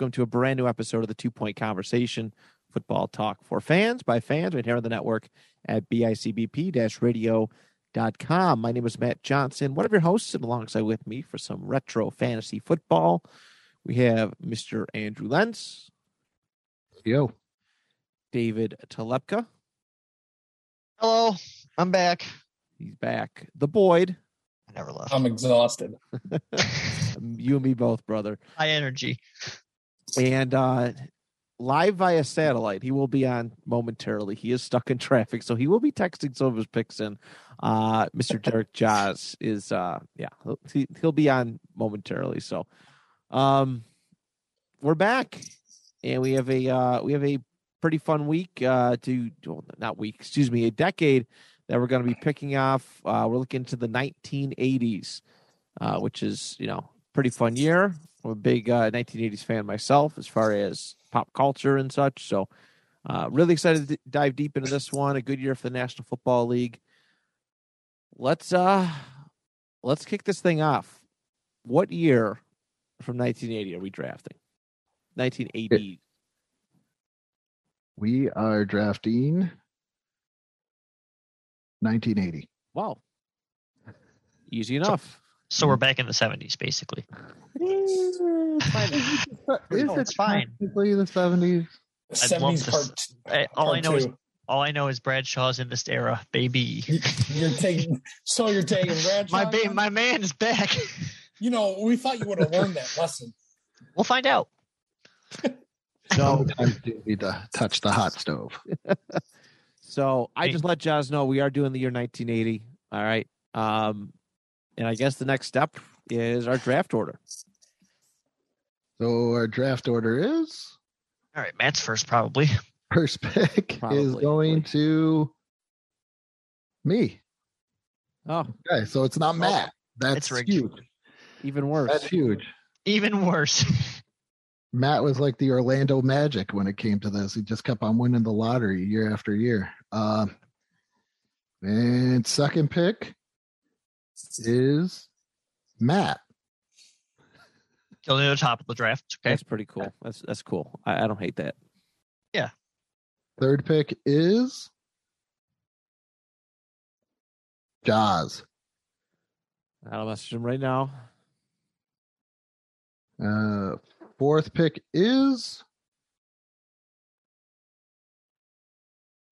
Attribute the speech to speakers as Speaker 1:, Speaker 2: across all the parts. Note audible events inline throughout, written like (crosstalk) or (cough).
Speaker 1: Welcome to a brand new episode of the Two Point Conversation Football Talk for fans by fans right here on the network at bicbp radio.com. My name is Matt Johnson, one of your hosts, and alongside with me for some retro fantasy football, we have Mr. Andrew Lentz,
Speaker 2: Yo.
Speaker 1: David Telepka.
Speaker 3: Hello, I'm back.
Speaker 1: He's back. The Boyd,
Speaker 3: I never left.
Speaker 4: I'm exhausted. (laughs) (laughs)
Speaker 1: you and me both, brother.
Speaker 3: High energy.
Speaker 1: And uh live via satellite he will be on momentarily. He is stuck in traffic so he will be texting some of his picks in. Uh mr (laughs) derek jaws is uh yeah he'll, he, he'll be on momentarily. So um we're back. And we have a uh we have a pretty fun week uh to well, not week excuse me a decade that we're going to be picking off. Uh we're looking to the 1980s uh which is you know pretty fun year I'm a big uh, 1980s fan myself as far as pop culture and such. So, uh, really excited to dive deep into this one. A good year for the National Football League. Let's uh, let's kick this thing off. What year from 1980 are we drafting? 1980.
Speaker 2: We are drafting 1980.
Speaker 1: Wow, easy enough.
Speaker 3: So we're back in the 70s, basically. (laughs)
Speaker 2: Is
Speaker 3: No, it's fine.
Speaker 2: technically the 70s?
Speaker 3: I'd love
Speaker 4: 70s
Speaker 3: to
Speaker 4: part,
Speaker 3: All I
Speaker 4: part
Speaker 3: know is
Speaker 4: two.
Speaker 3: all I know is Bradshaw's in this era, baby. (laughs)
Speaker 4: You're taking, so you're taking (laughs) Bradshaw.
Speaker 3: My ba- my man is back.
Speaker 4: You know, we thought you would have learned that lesson.
Speaker 3: we'll find out.
Speaker 1: So,
Speaker 2: Sometimes you need to touch the hot stove.
Speaker 1: so I just let Joz know we are doing the year 1980. All right. Um, and I guess the next step is our draft order.
Speaker 2: So our draft order is
Speaker 3: All right, Matt's first, probably.
Speaker 2: first pick is
Speaker 1: Probably.
Speaker 2: going to me.
Speaker 1: Oh,
Speaker 2: Okay, so it's not Matt. That's
Speaker 3: It's
Speaker 2: huge.
Speaker 1: even worse.
Speaker 2: That's huge.
Speaker 3: Even worse.
Speaker 2: Matt was like the Orlando Magic when it came to this. He just kept on winning the lottery year after year. Um, and second pick is Matt.
Speaker 3: Go to the top of the draft. Okay.
Speaker 1: That's pretty cool. That's that's cool. I, I don't hate that. Yeah.
Speaker 2: Third pick is Joz.
Speaker 1: I'll message him right now.
Speaker 2: Uh, fourth pick is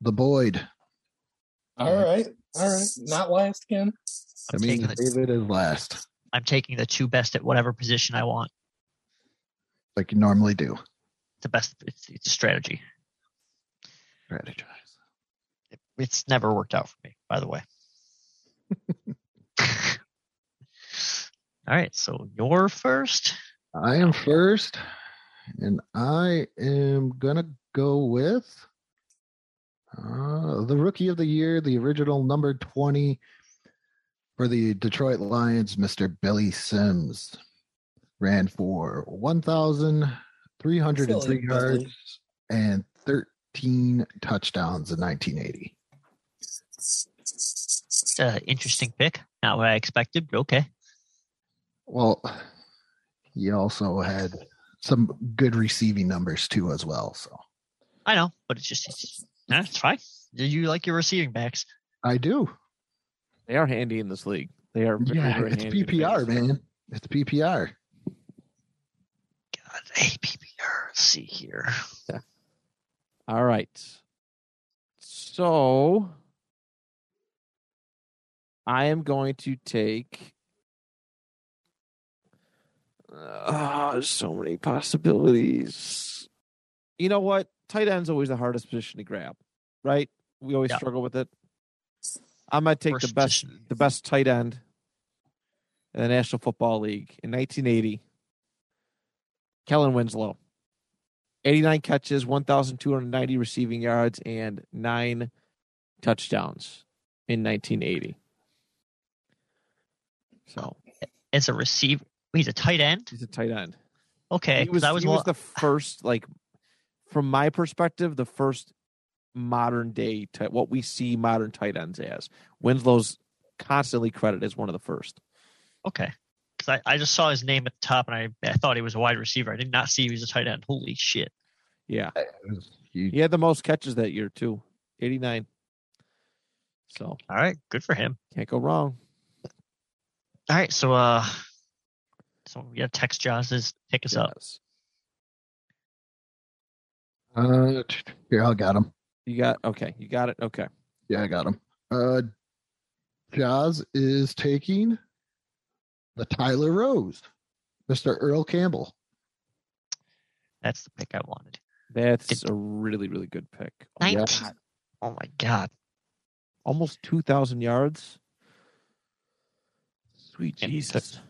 Speaker 2: the Boyd.
Speaker 4: All right. All right. Not last again.
Speaker 2: I
Speaker 3: I'm
Speaker 2: mean,
Speaker 3: taking the
Speaker 2: David is last,
Speaker 3: I'm taking the two best at whatever position I want.
Speaker 2: like you normally do.
Speaker 3: The best it's, it's a strategy.
Speaker 2: Strategize.
Speaker 3: It, it's never worked out for me, by the way. (laughs) All right, so you're first.
Speaker 2: I am first, and I am gonna go with uh, the rookie of the year, the original number twenty for the Detroit Lions, Mister Billy Sims, ran for one thousand three hundred and three yards and thirteen touchdowns in nineteen eighty.
Speaker 3: It's an interesting pick. Not what I expected, but okay.
Speaker 2: Well, he also had some good receiving numbers too, as well. So
Speaker 3: I know, but it's just it's, nah, it's fine. You like your receiving backs.
Speaker 2: I do.
Speaker 1: They are handy in this league. They are. very,
Speaker 2: Yeah,
Speaker 1: very
Speaker 2: it's
Speaker 1: handy
Speaker 2: PPR, man. It's PPR.
Speaker 3: God, APPR. Let's see here.
Speaker 1: All right. So I am going to take. Uh, so many possibilities. You know what? Tight end's always the hardest position to grab, right? We always
Speaker 3: Yeah.
Speaker 1: struggle with it. I'm gonna take the best the best tight end in the National Football League in 1980. Kellen Winslow. 89 catches, 1,290 receiving yards, and nine touchdowns in 1980. So
Speaker 3: As a receiver, he's a tight end.
Speaker 1: he's a tight end.
Speaker 3: Okay,
Speaker 1: he was,
Speaker 3: that was,
Speaker 1: he was the first, like, from my perspective, the first modern day tight, what we see modern tight ends as. Winslow's constantly credited as one of the first.
Speaker 3: okay. Because I, I just saw his name at the top and I, I thought he was a wide receiver. I did not see he was a tight end. Holy shit!
Speaker 1: Yeah,
Speaker 2: It was huge.
Speaker 1: he had the most catches that year too, 89. So
Speaker 3: All right, good for him.
Speaker 1: can't go wrong.
Speaker 3: All right, so uh, so we got text Joz to pick us up.
Speaker 2: Uh, here, I got him.
Speaker 1: You got okay. You got it. Okay.
Speaker 2: Yeah, I got him. Uh, Joz is taking the Tyler Rose, Mr. Earl Campbell.
Speaker 3: That's the pick I wanted.
Speaker 1: That's a really really good pick. Oh, my
Speaker 3: Nineteen.
Speaker 1: God.
Speaker 3: Oh my god!
Speaker 1: Almost 2,000 yards. Sweet Jesus.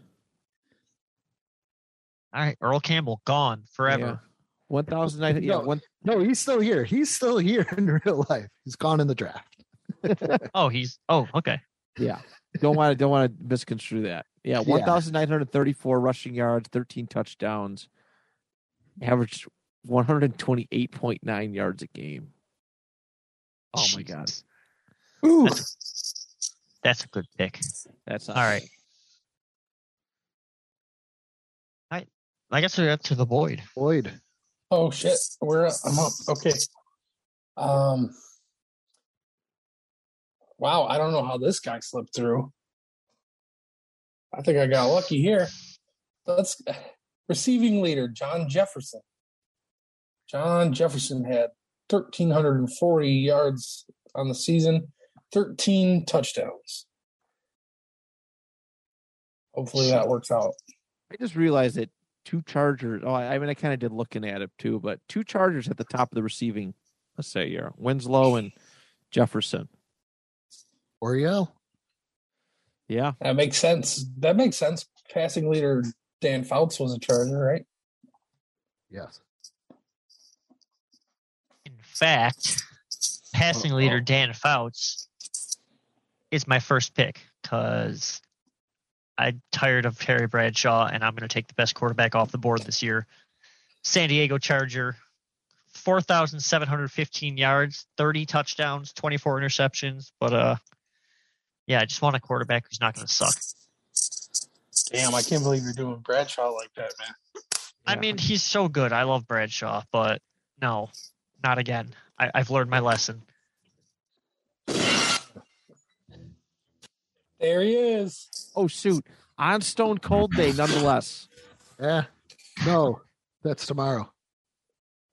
Speaker 3: All right, Earl Campbell gone forever.
Speaker 1: Yeah. 1,009. Yeah.
Speaker 2: No.
Speaker 1: One,
Speaker 2: No, he's still here. He's still here (laughs) in real life. He's gone in the draft. (laughs)
Speaker 3: Oh, he's oh okay.
Speaker 1: Yeah. Don't want to don't want to misconstrue that. Yeah,
Speaker 2: Yeah.
Speaker 1: 1934 rushing yards, 13 touchdowns. Averaged 128.9 yards a game. Oh my god.
Speaker 2: Ooh,
Speaker 3: That's, that's a good pick.
Speaker 1: That's
Speaker 3: All right. I I guess we're up to the void.
Speaker 2: Boyd.
Speaker 4: Oh shit, we're up. I'm up. Okay. Um. Wow, I don't know how this guy slipped through. I think I got lucky here. Let's receiving leader John Jefferson. John Jefferson had 1,340 yards on the season, 13 touchdowns. Hopefully that works out.
Speaker 1: I just realized that two Chargers. Oh, I I mean, I kind of did looking at it too, but two Chargers at the top of the receiving. Let's say here, Winslow and Jefferson.
Speaker 2: Oriel.
Speaker 1: Yeah,
Speaker 4: That makes sense. That makes sense. Passing leader Dan Fouts was a Charger, right?
Speaker 2: Yes.
Speaker 3: In fact, passing leader Dan Fouts is my first pick because I'm tired of Terry Bradshaw and I'm going to take the best quarterback off the board this year. San Diego Charger, 4,715 yards, 30 touchdowns, 24 interceptions. But uh, yeah, I just want a quarterback who's not going to suck.
Speaker 4: Damn, I can't believe you're doing Bradshaw like that, man.
Speaker 3: I mean, he's so good. I love Bradshaw, but no, not again. I, I've learned my lesson.
Speaker 4: There he is.
Speaker 1: Oh shoot! On Stone Cold Day, nonetheless.
Speaker 2: Yeah. No, that's tomorrow.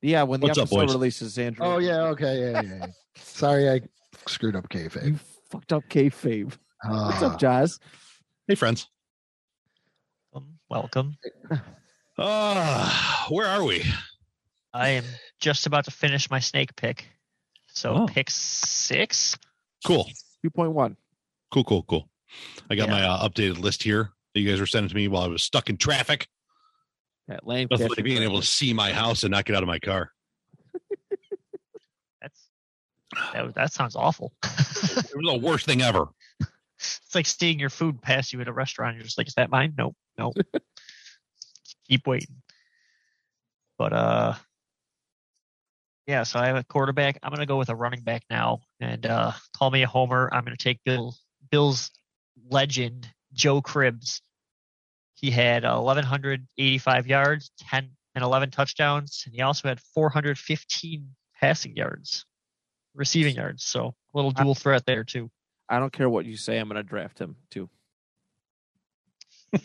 Speaker 1: Yeah, when the
Speaker 5: What's up,
Speaker 1: episode
Speaker 5: boys?
Speaker 1: releases, Andrew.
Speaker 2: Oh yeah. Okay. Yeah. Yeah. yeah. Sorry, I screwed up kayfabe.
Speaker 1: you fucked up kayfabe. What's
Speaker 2: Ah,
Speaker 1: up, Jazz?
Speaker 5: Hey, friends.
Speaker 3: Um, welcome.
Speaker 5: Uh, (sighs) where are we?
Speaker 3: I am just about to finish my snake pick. So
Speaker 5: Oh.
Speaker 3: pick six.
Speaker 5: Cool.
Speaker 1: Two point one.
Speaker 5: Cool, cool, cool. I got
Speaker 3: Yeah.
Speaker 5: my uh, updated list here that you guys were sending to me while I was stuck in traffic.
Speaker 1: At Lancaster.
Speaker 5: like being able to see my house and not get out of my car. (laughs)
Speaker 3: That's that, that sounds awful. (laughs)
Speaker 5: It was the worst thing ever.
Speaker 3: it's like seeing your food pass you at a restaurant. You're just like, is that mine? Nope, nope. (laughs) Keep waiting. But uh, yeah. So I have a quarterback. I'm gonna go with a running back now, and uh, call me a homer. I'm gonna take Bill Bill's legend Joe Cribbs. He had uh, 1,185 yards, 10 and 11 touchdowns, and he also had 415 passing yards, receiving yards. So a little dual threat there too.
Speaker 1: I don't care what you say. I'm going to draft him too. (laughs)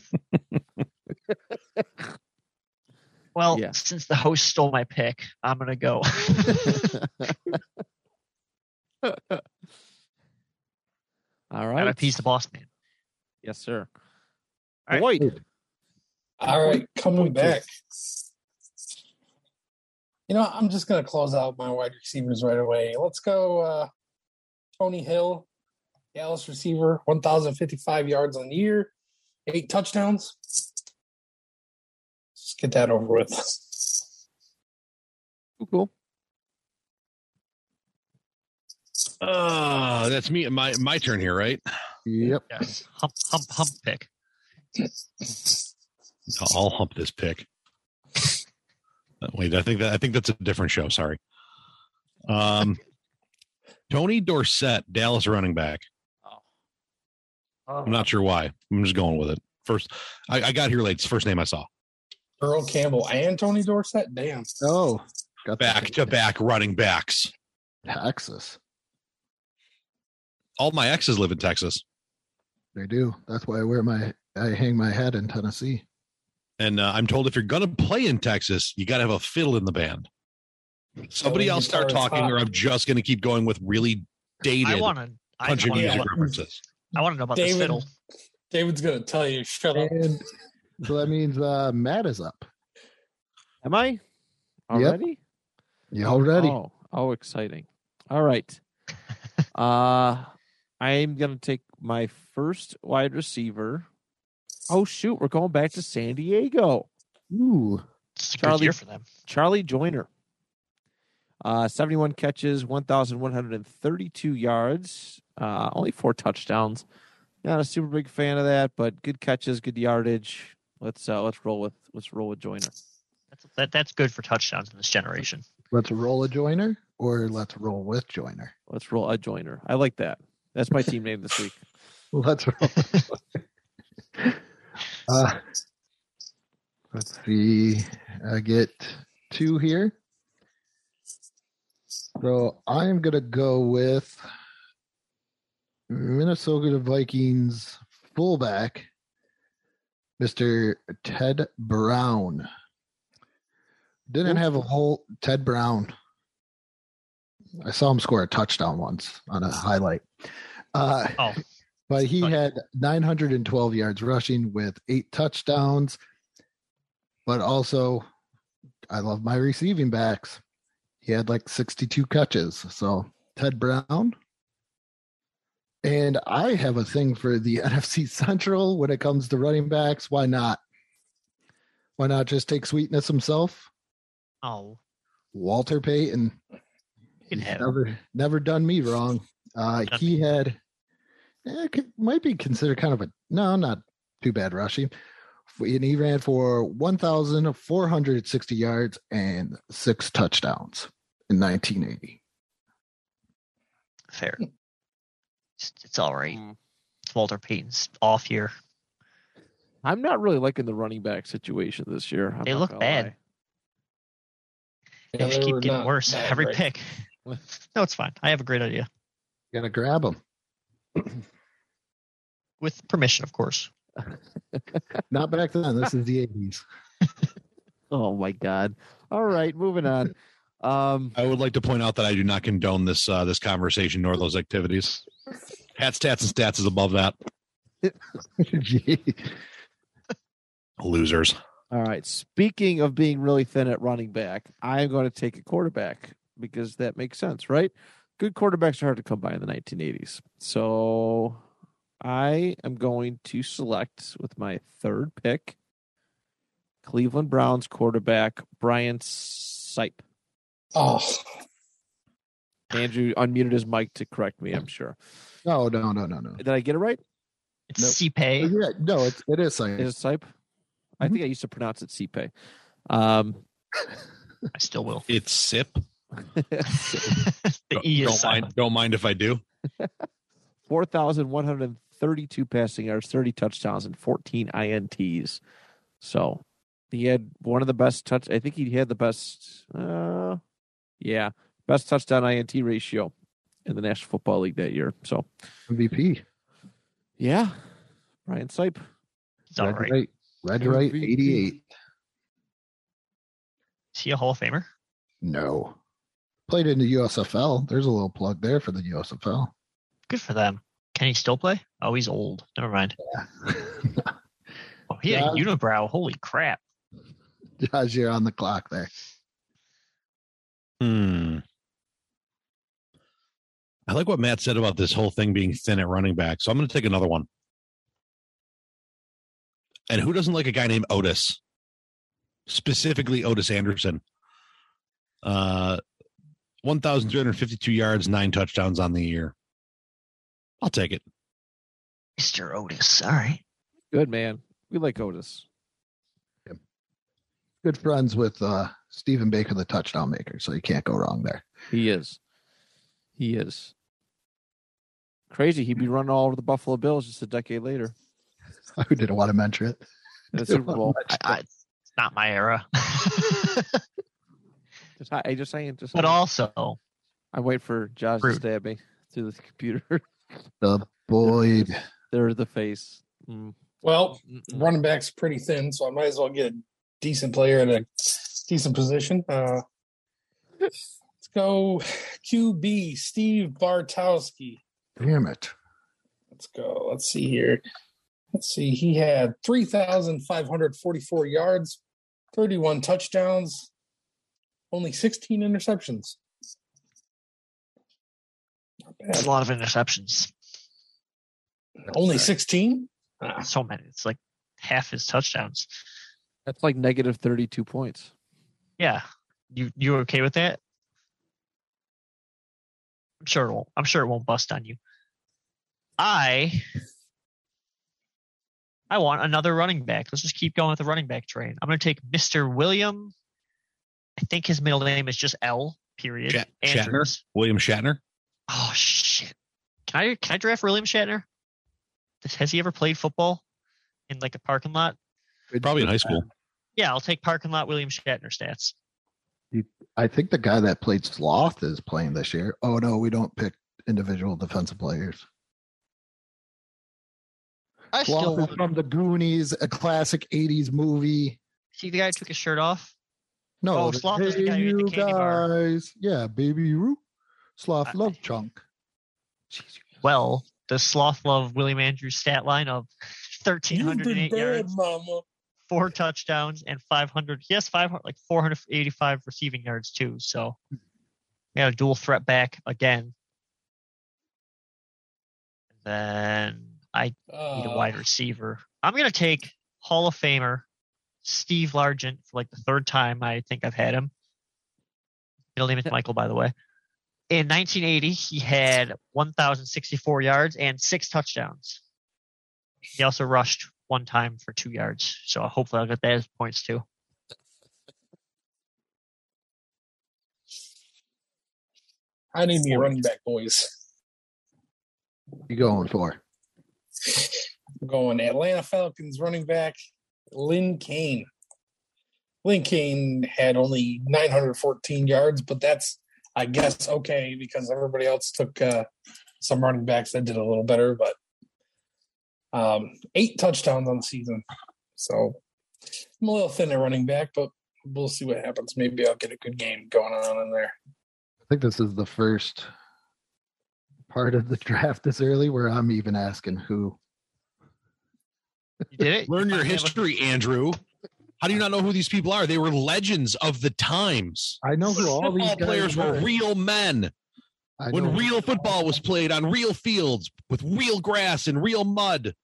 Speaker 3: Well,
Speaker 1: Yeah.
Speaker 3: since the host stole my pick, I'm gonna go. (laughs) (laughs)
Speaker 1: All
Speaker 3: Gotta
Speaker 1: right.
Speaker 3: appease the boss man.
Speaker 1: Yes, sir.
Speaker 3: All right.
Speaker 1: Boyd.
Speaker 4: All right, coming
Speaker 1: Point
Speaker 4: back. You know, I'm just going to close out my wide receivers right away. Let's go. Uh, Tony Hill, Dallas receiver, 1,055 yards on the year, eight touchdowns. Let's get that over with.
Speaker 1: Cool, cool.
Speaker 5: Uh, that's me. My my turn here, right?
Speaker 2: Yep.
Speaker 3: Yes. Hump, hump, hump pick.
Speaker 5: I'll hump this pick. Wait, I think that I think that's a different show. Sorry. Um, Tony Dorsett, Dallas running back. I'm not sure why. I'm just going with it. First, I, I got here late. It's the first name I saw.
Speaker 4: Earl Campbell and Tony Dorsett. Damn.
Speaker 2: Oh, got
Speaker 5: Back to back running backs.
Speaker 2: Texas.
Speaker 5: All my exes live in Texas,
Speaker 2: They do. That's why I wear my I hang my head in Tennessee.
Speaker 5: and uh, I'm told if you're gonna play in Texas, you got to have a fiddle in the band. Somebody
Speaker 4: lead
Speaker 5: else start talking,
Speaker 4: hot.
Speaker 5: or I'm just gonna keep going with really dated
Speaker 3: I want to. I,
Speaker 5: country
Speaker 3: want to
Speaker 5: music
Speaker 3: know,
Speaker 5: references.
Speaker 3: I want to know about this
Speaker 4: David,
Speaker 3: fiddle.
Speaker 4: David's gonna tell you, shut up.
Speaker 2: And so that means uh Matt is up.
Speaker 1: Am I already?
Speaker 2: You all ready?
Speaker 1: Oh, oh, exciting! All right. (laughs) uh, I'm gonna take my first wide receiver. Oh shoot, we're going back to San Diego.
Speaker 2: Ooh.
Speaker 3: It's a
Speaker 1: Charlie-
Speaker 3: good year for them.
Speaker 1: Charlie Joiner. Uh, 71 catches, 1,132 yards, uh, only four touchdowns. Not a super big fan of that, but good catches, good yardage. Let's uh, let's roll with let's roll with Joiner.
Speaker 3: That's that, that's good for touchdowns in this generation.
Speaker 2: Let's roll a joiner or let's roll with joiner.
Speaker 1: Let's roll a Joiner. I like that. That's my team name this week. (laughs)
Speaker 2: Let's roll. uh, let's see. I get two here. So I'm gonna go with Minnesota Vikings fullback, Mr. Ted Brown. Didn't have a whole Ted Brown. I saw him score a touchdown once on a highlight. Uh,
Speaker 3: Oh,
Speaker 2: but he had 912 yards rushing with eight touchdowns. But also, I love my receiving backs. He had like 62 catches. So, Ted Brown. And I have a thing for the (laughs) NFC Central when it comes to running backs. Why not? Why not just take Sweetness himself?
Speaker 3: oh,
Speaker 2: Walter Payton.
Speaker 3: Can have-
Speaker 2: never never done me wrong. Uh, he had eh, could, might be considered kind of a no, not too bad rushing. And he ran for 1,460 yards and six touchdowns in 1980.
Speaker 3: fair. It's, it's all right.
Speaker 1: Mm.
Speaker 3: It's Walter Payton's off year.
Speaker 1: I'm not really liking the running back situation this year. I'm
Speaker 3: They look bad.
Speaker 1: lie.
Speaker 3: They
Speaker 4: Yeah,
Speaker 3: just
Speaker 4: they
Speaker 3: keep getting
Speaker 4: not
Speaker 3: worse
Speaker 4: that
Speaker 3: every
Speaker 4: great.
Speaker 3: pick. (laughs) No, it's fine. I have a great idea.
Speaker 2: Gonna grab him. (clears throat)
Speaker 3: With permission, of course. (laughs)
Speaker 2: Not back then. This is the 80s. (laughs)
Speaker 1: Oh my god! All right, moving on. Um,
Speaker 5: I would like to point out that I do not condone this uh, this conversation nor those activities. Hats, stats, and stats is above that.
Speaker 2: Gee.
Speaker 5: Losers.
Speaker 1: all right. Speaking of being really thin at running back, I'm going to take a quarterback because that makes sense, right? Good quarterbacks are hard to come by in the 1980s. So I am going to select with my third pick Cleveland Browns quarterback Brian Sipe.
Speaker 4: Oh,
Speaker 1: Andrew unmuted his mic to correct me, I'm sure.
Speaker 2: no, no, no, no, no.
Speaker 1: Did I get it right?
Speaker 3: It's
Speaker 2: Nope.
Speaker 3: CPay.
Speaker 2: Yeah, no, it's it is like
Speaker 1: Is it Sipe? I think I used to pronounce it Sipe. Um,
Speaker 3: I still will.
Speaker 5: It's sip.
Speaker 3: The E
Speaker 5: don't
Speaker 3: is
Speaker 5: mind. Don't mind if I do. (laughs)
Speaker 1: 4,132 passing yards, 30 touchdowns, and 14 INTs. So he had one of the best touch. I think he had the best, uh, yeah, best touchdown INT ratio in the National Football League that year. So,
Speaker 2: MVP.
Speaker 1: yeah, Brian Sipe.
Speaker 3: It's all
Speaker 2: Red
Speaker 3: right.
Speaker 2: right. Red right, 88.
Speaker 3: Is he a Hall of Famer?
Speaker 2: No. Played in the USFL. There's a little plug there for the USFL.
Speaker 3: Good for them. Can he still play? Oh, he's old. Never mind. Oh, he had a
Speaker 2: Yeah.
Speaker 3: unibrow. Holy crap.
Speaker 2: Josh, you're on the clock there.
Speaker 5: Hmm. I like what Matt said about this whole thing being thin at running back. So I'm going to take another one. And who doesn't like a guy named Otis? Specifically, Ottis Anderson. Uh, 1,352 yards, nine touchdowns on the year. I'll take it.
Speaker 3: Mr. Ottis. All right.
Speaker 1: Good man. We like Ottis.
Speaker 2: Good friends with uh, Stephen Baker, the touchdown maker, so you can't go wrong there.
Speaker 1: He is. He is. Crazy. He'd be running all over the Buffalo Bills just a decade later (laughs)
Speaker 2: I didn't want to mention it.
Speaker 1: the Super Bowl.
Speaker 3: I, I, it's not my era. (laughs)
Speaker 1: Just, I just saying. Just
Speaker 3: but
Speaker 1: saying.
Speaker 3: also,
Speaker 1: I wait for Josh to stab me through the computer. (laughs)
Speaker 2: The Boyd.
Speaker 1: They're the face. Mm,
Speaker 4: Well,
Speaker 1: mm-mm.
Speaker 4: running back's pretty thin, so I might as well get a decent player in a decent position. Uh, let's go QB Steve Bartkowski.
Speaker 2: Damn it.
Speaker 4: Let's go. Let's see here. Let's see. He had 3,544 yards, 31 touchdowns, only 16 interceptions. That's
Speaker 3: a lot of interceptions.
Speaker 4: Only 16? Ah,
Speaker 3: So many. It's like half his touchdowns.
Speaker 1: That's like negative 32 points.
Speaker 3: Yeah. You you okay with that? I'm sure it won't. I'm sure it won't bust on you. I I want another running back. Let's just keep going with the running back train. I'm going to take Mr. William. I think his middle name is just L. Period.
Speaker 5: Shat- Shatner? William Shatner.
Speaker 3: Oh shit! Can I can I draft William Shatner? Has he ever played football in like a parking lot?
Speaker 5: Probably in high school.
Speaker 3: Yeah, I'll take parking lot William Shatner stats.
Speaker 2: I think the guy that played Sloth is playing this year. Oh no, we don't pick individual defensive players.
Speaker 3: I still
Speaker 2: Sloth is from the Goonies, a classic '80s movie.
Speaker 3: see the guy who took his shirt off.
Speaker 2: No,
Speaker 3: Oh,
Speaker 2: the-
Speaker 3: Sloth is the guy who the
Speaker 2: you
Speaker 3: candy bar.
Speaker 2: guys. Yeah, Baby Ruth. Sloth
Speaker 3: I-
Speaker 2: love chunk.
Speaker 3: Well, the Sloth love William Andrews' stat line of
Speaker 4: You've
Speaker 3: 1,308
Speaker 4: been
Speaker 3: yards,
Speaker 4: mama.
Speaker 3: four touchdowns, and 500? Yes, has 500, like 485 receiving yards too. So, we got a dual threat back again. And then I need a
Speaker 4: Uh,
Speaker 3: wide receiver. I'm gonna take Hall of Famer Steve Largent for like the third time I think I've had him. Middle name is Michael, by the way. In 1980, he had 1,064 yards and six touchdowns. He also rushed one time for two yards, so hopefully I'll get that as points too.
Speaker 4: I need me a running back, boys.
Speaker 2: You going for?
Speaker 4: I'm going Atlanta Falcons running back Lynn Cain. Lynn Cain had only 914 yards, but that's, I guess, okay because everybody else took uh, some running backs that did a little better. But um, eight touchdowns on the season. So I'm a little thin at running back, but we'll see what happens. Maybe I'll get a good game going on in there.
Speaker 2: I think this is the first part of the draft this early where I'm even asking who.
Speaker 3: You did it.
Speaker 5: Learn your
Speaker 3: finally a-
Speaker 5: history, Andrew. How do you not know who these people are? They were legends of the times.
Speaker 2: I know who all these
Speaker 5: Football
Speaker 2: guys
Speaker 5: players were
Speaker 2: are.
Speaker 5: real men.
Speaker 2: I
Speaker 5: when real football was played on real fields with real grass and real mud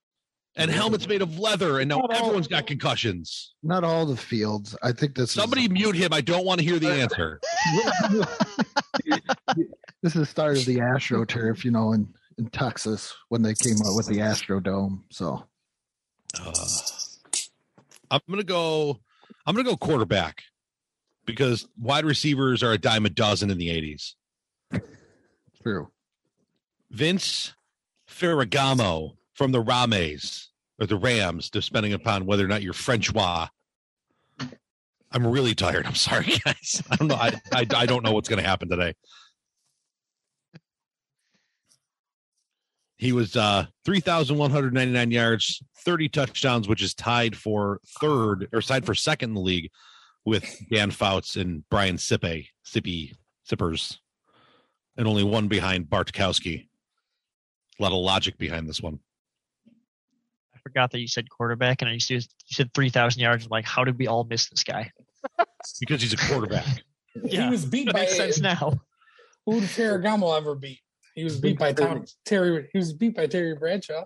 Speaker 5: and helmets made of leather, and now
Speaker 4: Not all-
Speaker 5: everyone's got concussions.
Speaker 2: not all the fields. I think this
Speaker 5: Somebody mute him. I don't want to hear the answer. (laughs)
Speaker 2: this is the start of the AstroTurf, you know, in in Texas when they came out with the Astrodome. So
Speaker 5: Uh, I'm gonna go. I'm gonna go quarterback because wide receivers are a dime a dozen in the '80s.
Speaker 2: true.
Speaker 5: Vince Ferragamo from the Rames or the Rams, depending upon whether or not you're Frenchois. I'm really tired. I'm sorry, (laughs) guys. I don't know. I I, I don't know what's going to happen today. He was uh 3,199 yards, 30 touchdowns, which is tied for third or tied for second in the league with Dan Fouts and Brian Sippe, Sippy, Sippers, and only one behind Bartkowski. A lot of logic behind this one.
Speaker 3: I forgot that you said quarterback, and I used to you said 3,000 yards. I'm like, how did we all miss this guy?
Speaker 5: Because he's a quarterback. (laughs)
Speaker 3: Yeah,
Speaker 4: he was beat by
Speaker 3: makes sense now.
Speaker 4: who did Ferragamo ever beat? He was beat by Tom Terry. He was beat by Terry Bradshaw.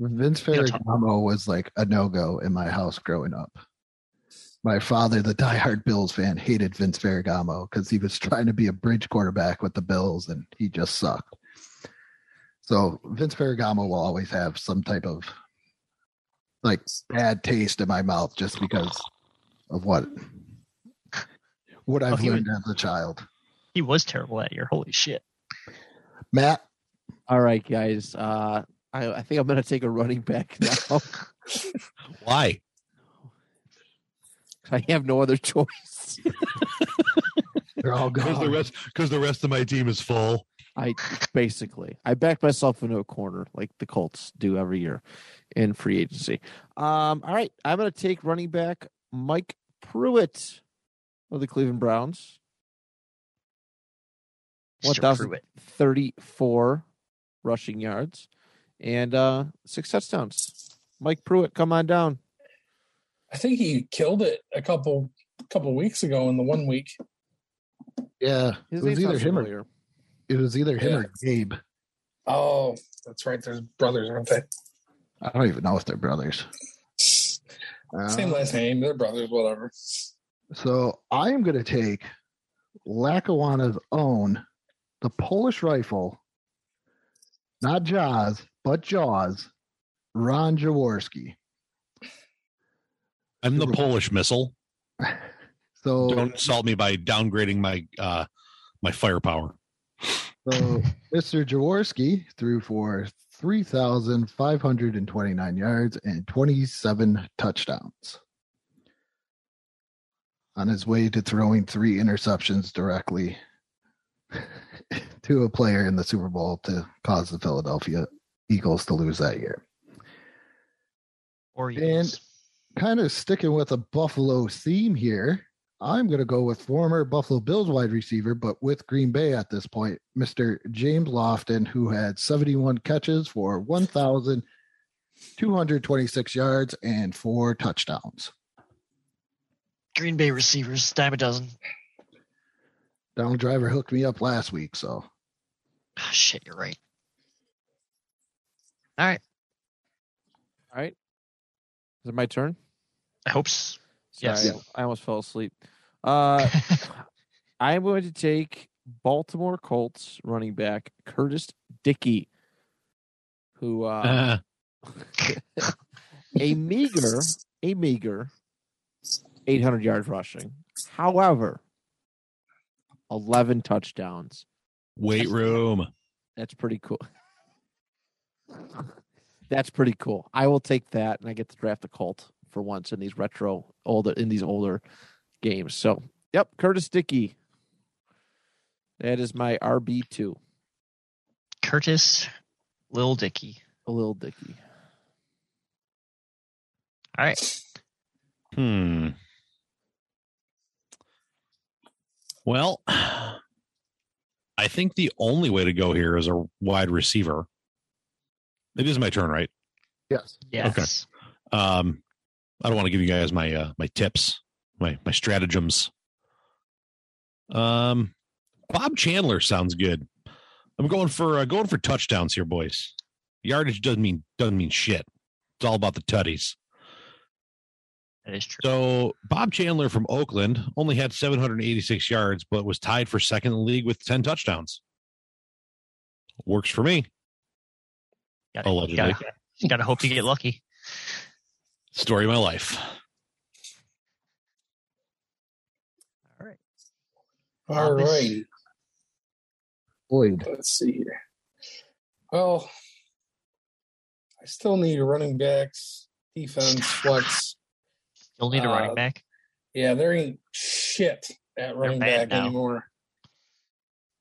Speaker 2: Vince Ferragamo was like a no go in my house growing up. My father, the diehard Bills fan, hated Vince Ferragamo because he was trying to be a bridge quarterback with the Bills and he just sucked. So Vince Ferragamo will always have some type of like bad taste in my mouth just because of what what oh, I've
Speaker 3: Oh, he
Speaker 2: learned as a child.
Speaker 3: He was terrible that year. Holy shit.
Speaker 2: Matt,
Speaker 1: All right, guys. Uh, I, I think I'm going to take a running back (laughs) now.
Speaker 5: Why?
Speaker 1: I have no other choice. (laughs)
Speaker 2: they're all
Speaker 5: Because the
Speaker 2: gone.
Speaker 5: rest because the rest of my team is full.
Speaker 1: I basically I backed myself into a corner like the Colts do every year in free agency. Um, all right, I'm going to take running back Mike Pruitt of the Cleveland Browns.
Speaker 3: Mr.
Speaker 1: 1,000
Speaker 3: Pruitt.
Speaker 1: 34 rushing yards and uh six touchdowns. Mike Pruitt, come on down.
Speaker 4: I think he killed it a couple couple weeks ago in the one week.
Speaker 2: Yeah,
Speaker 1: His
Speaker 2: it was either
Speaker 1: sounds
Speaker 2: him or it was either him
Speaker 4: Yeah.
Speaker 2: or Gabe.
Speaker 4: Oh, that's right. There's brothers, aren't they?
Speaker 2: I don't even know if they're brothers.
Speaker 4: Same
Speaker 2: Uh,
Speaker 4: last name. They're brothers. Whatever.
Speaker 2: So I am going to take Lackawanna's own, the Polish rifle, not Joz, but Jaws, Ron Jaworski.
Speaker 5: I'm the Polish missile. (laughs)
Speaker 2: So,
Speaker 5: Don't insult me by downgrading my uh my firepower.
Speaker 2: so (laughs) Mr. Jaworski threw for 3,529 yards and 27 touchdowns. On his way to throwing three interceptions directly (laughs) to a player in the Super Bowl to cause the Philadelphia Eagles to lose that year.
Speaker 3: Or
Speaker 2: And- kind of sticking with a Buffalo theme here. I'm going to go with former Buffalo Bills wide receiver, but with Green Bay at this point, Mr. James Lofton, who had 71 catches for 1,226 yards and four touchdowns.
Speaker 3: Green Bay receivers, dime a dozen.
Speaker 2: Donald Driver hooked me up last week, so
Speaker 3: Ah, shit, you're right. All right.
Speaker 1: All right. Is it my turn?
Speaker 3: I hope s-
Speaker 1: Sorry,
Speaker 3: Yes.
Speaker 1: I almost fell asleep. Uh (laughs) I'm going to take Baltimore Colts running back Curtis Dickey, who uh, (laughs) a meager, a meager 800 yards rushing. However, 11 touchdowns.
Speaker 5: Weight room.
Speaker 1: That's pretty cool. (laughs) That's pretty cool. I will take that, and I get to draft a Colt for once in these retro older in these older games. So, yep, Curtis Dickey. That is my RB two,
Speaker 3: Curtis Lil Dicky.
Speaker 1: a little Dickey.
Speaker 3: All right.
Speaker 5: Hmm. Well, I think the only way to go here is a wide receiver. It is my turn, right?
Speaker 2: yes.
Speaker 3: Yes. Okay.
Speaker 5: Um, I don't want to give you guys my uh, my tips, my my stratagems. Um, Bob Chandler sounds good. I'm going for uh, going for touchdowns here, boys. Yardage doesn't mean doesn't mean shit. It's all about the tutties.
Speaker 3: That is true.
Speaker 5: So Bob Chandler from Oakland only had 786 yards, but was tied for second in the league with 10 touchdowns. Works for me.
Speaker 3: Gotta,
Speaker 5: allegedly.
Speaker 3: Gotta, gotta hope you get lucky.
Speaker 5: Story of my life.
Speaker 3: All right.
Speaker 4: All
Speaker 3: Obvious.
Speaker 4: right.
Speaker 2: Boyd.
Speaker 4: Let's see here. Well, I still need running backs, defense, flex.
Speaker 3: You'll need a
Speaker 4: Uh,
Speaker 3: running back.
Speaker 4: Yeah, there ain't shit at running back
Speaker 3: now.
Speaker 4: anymore.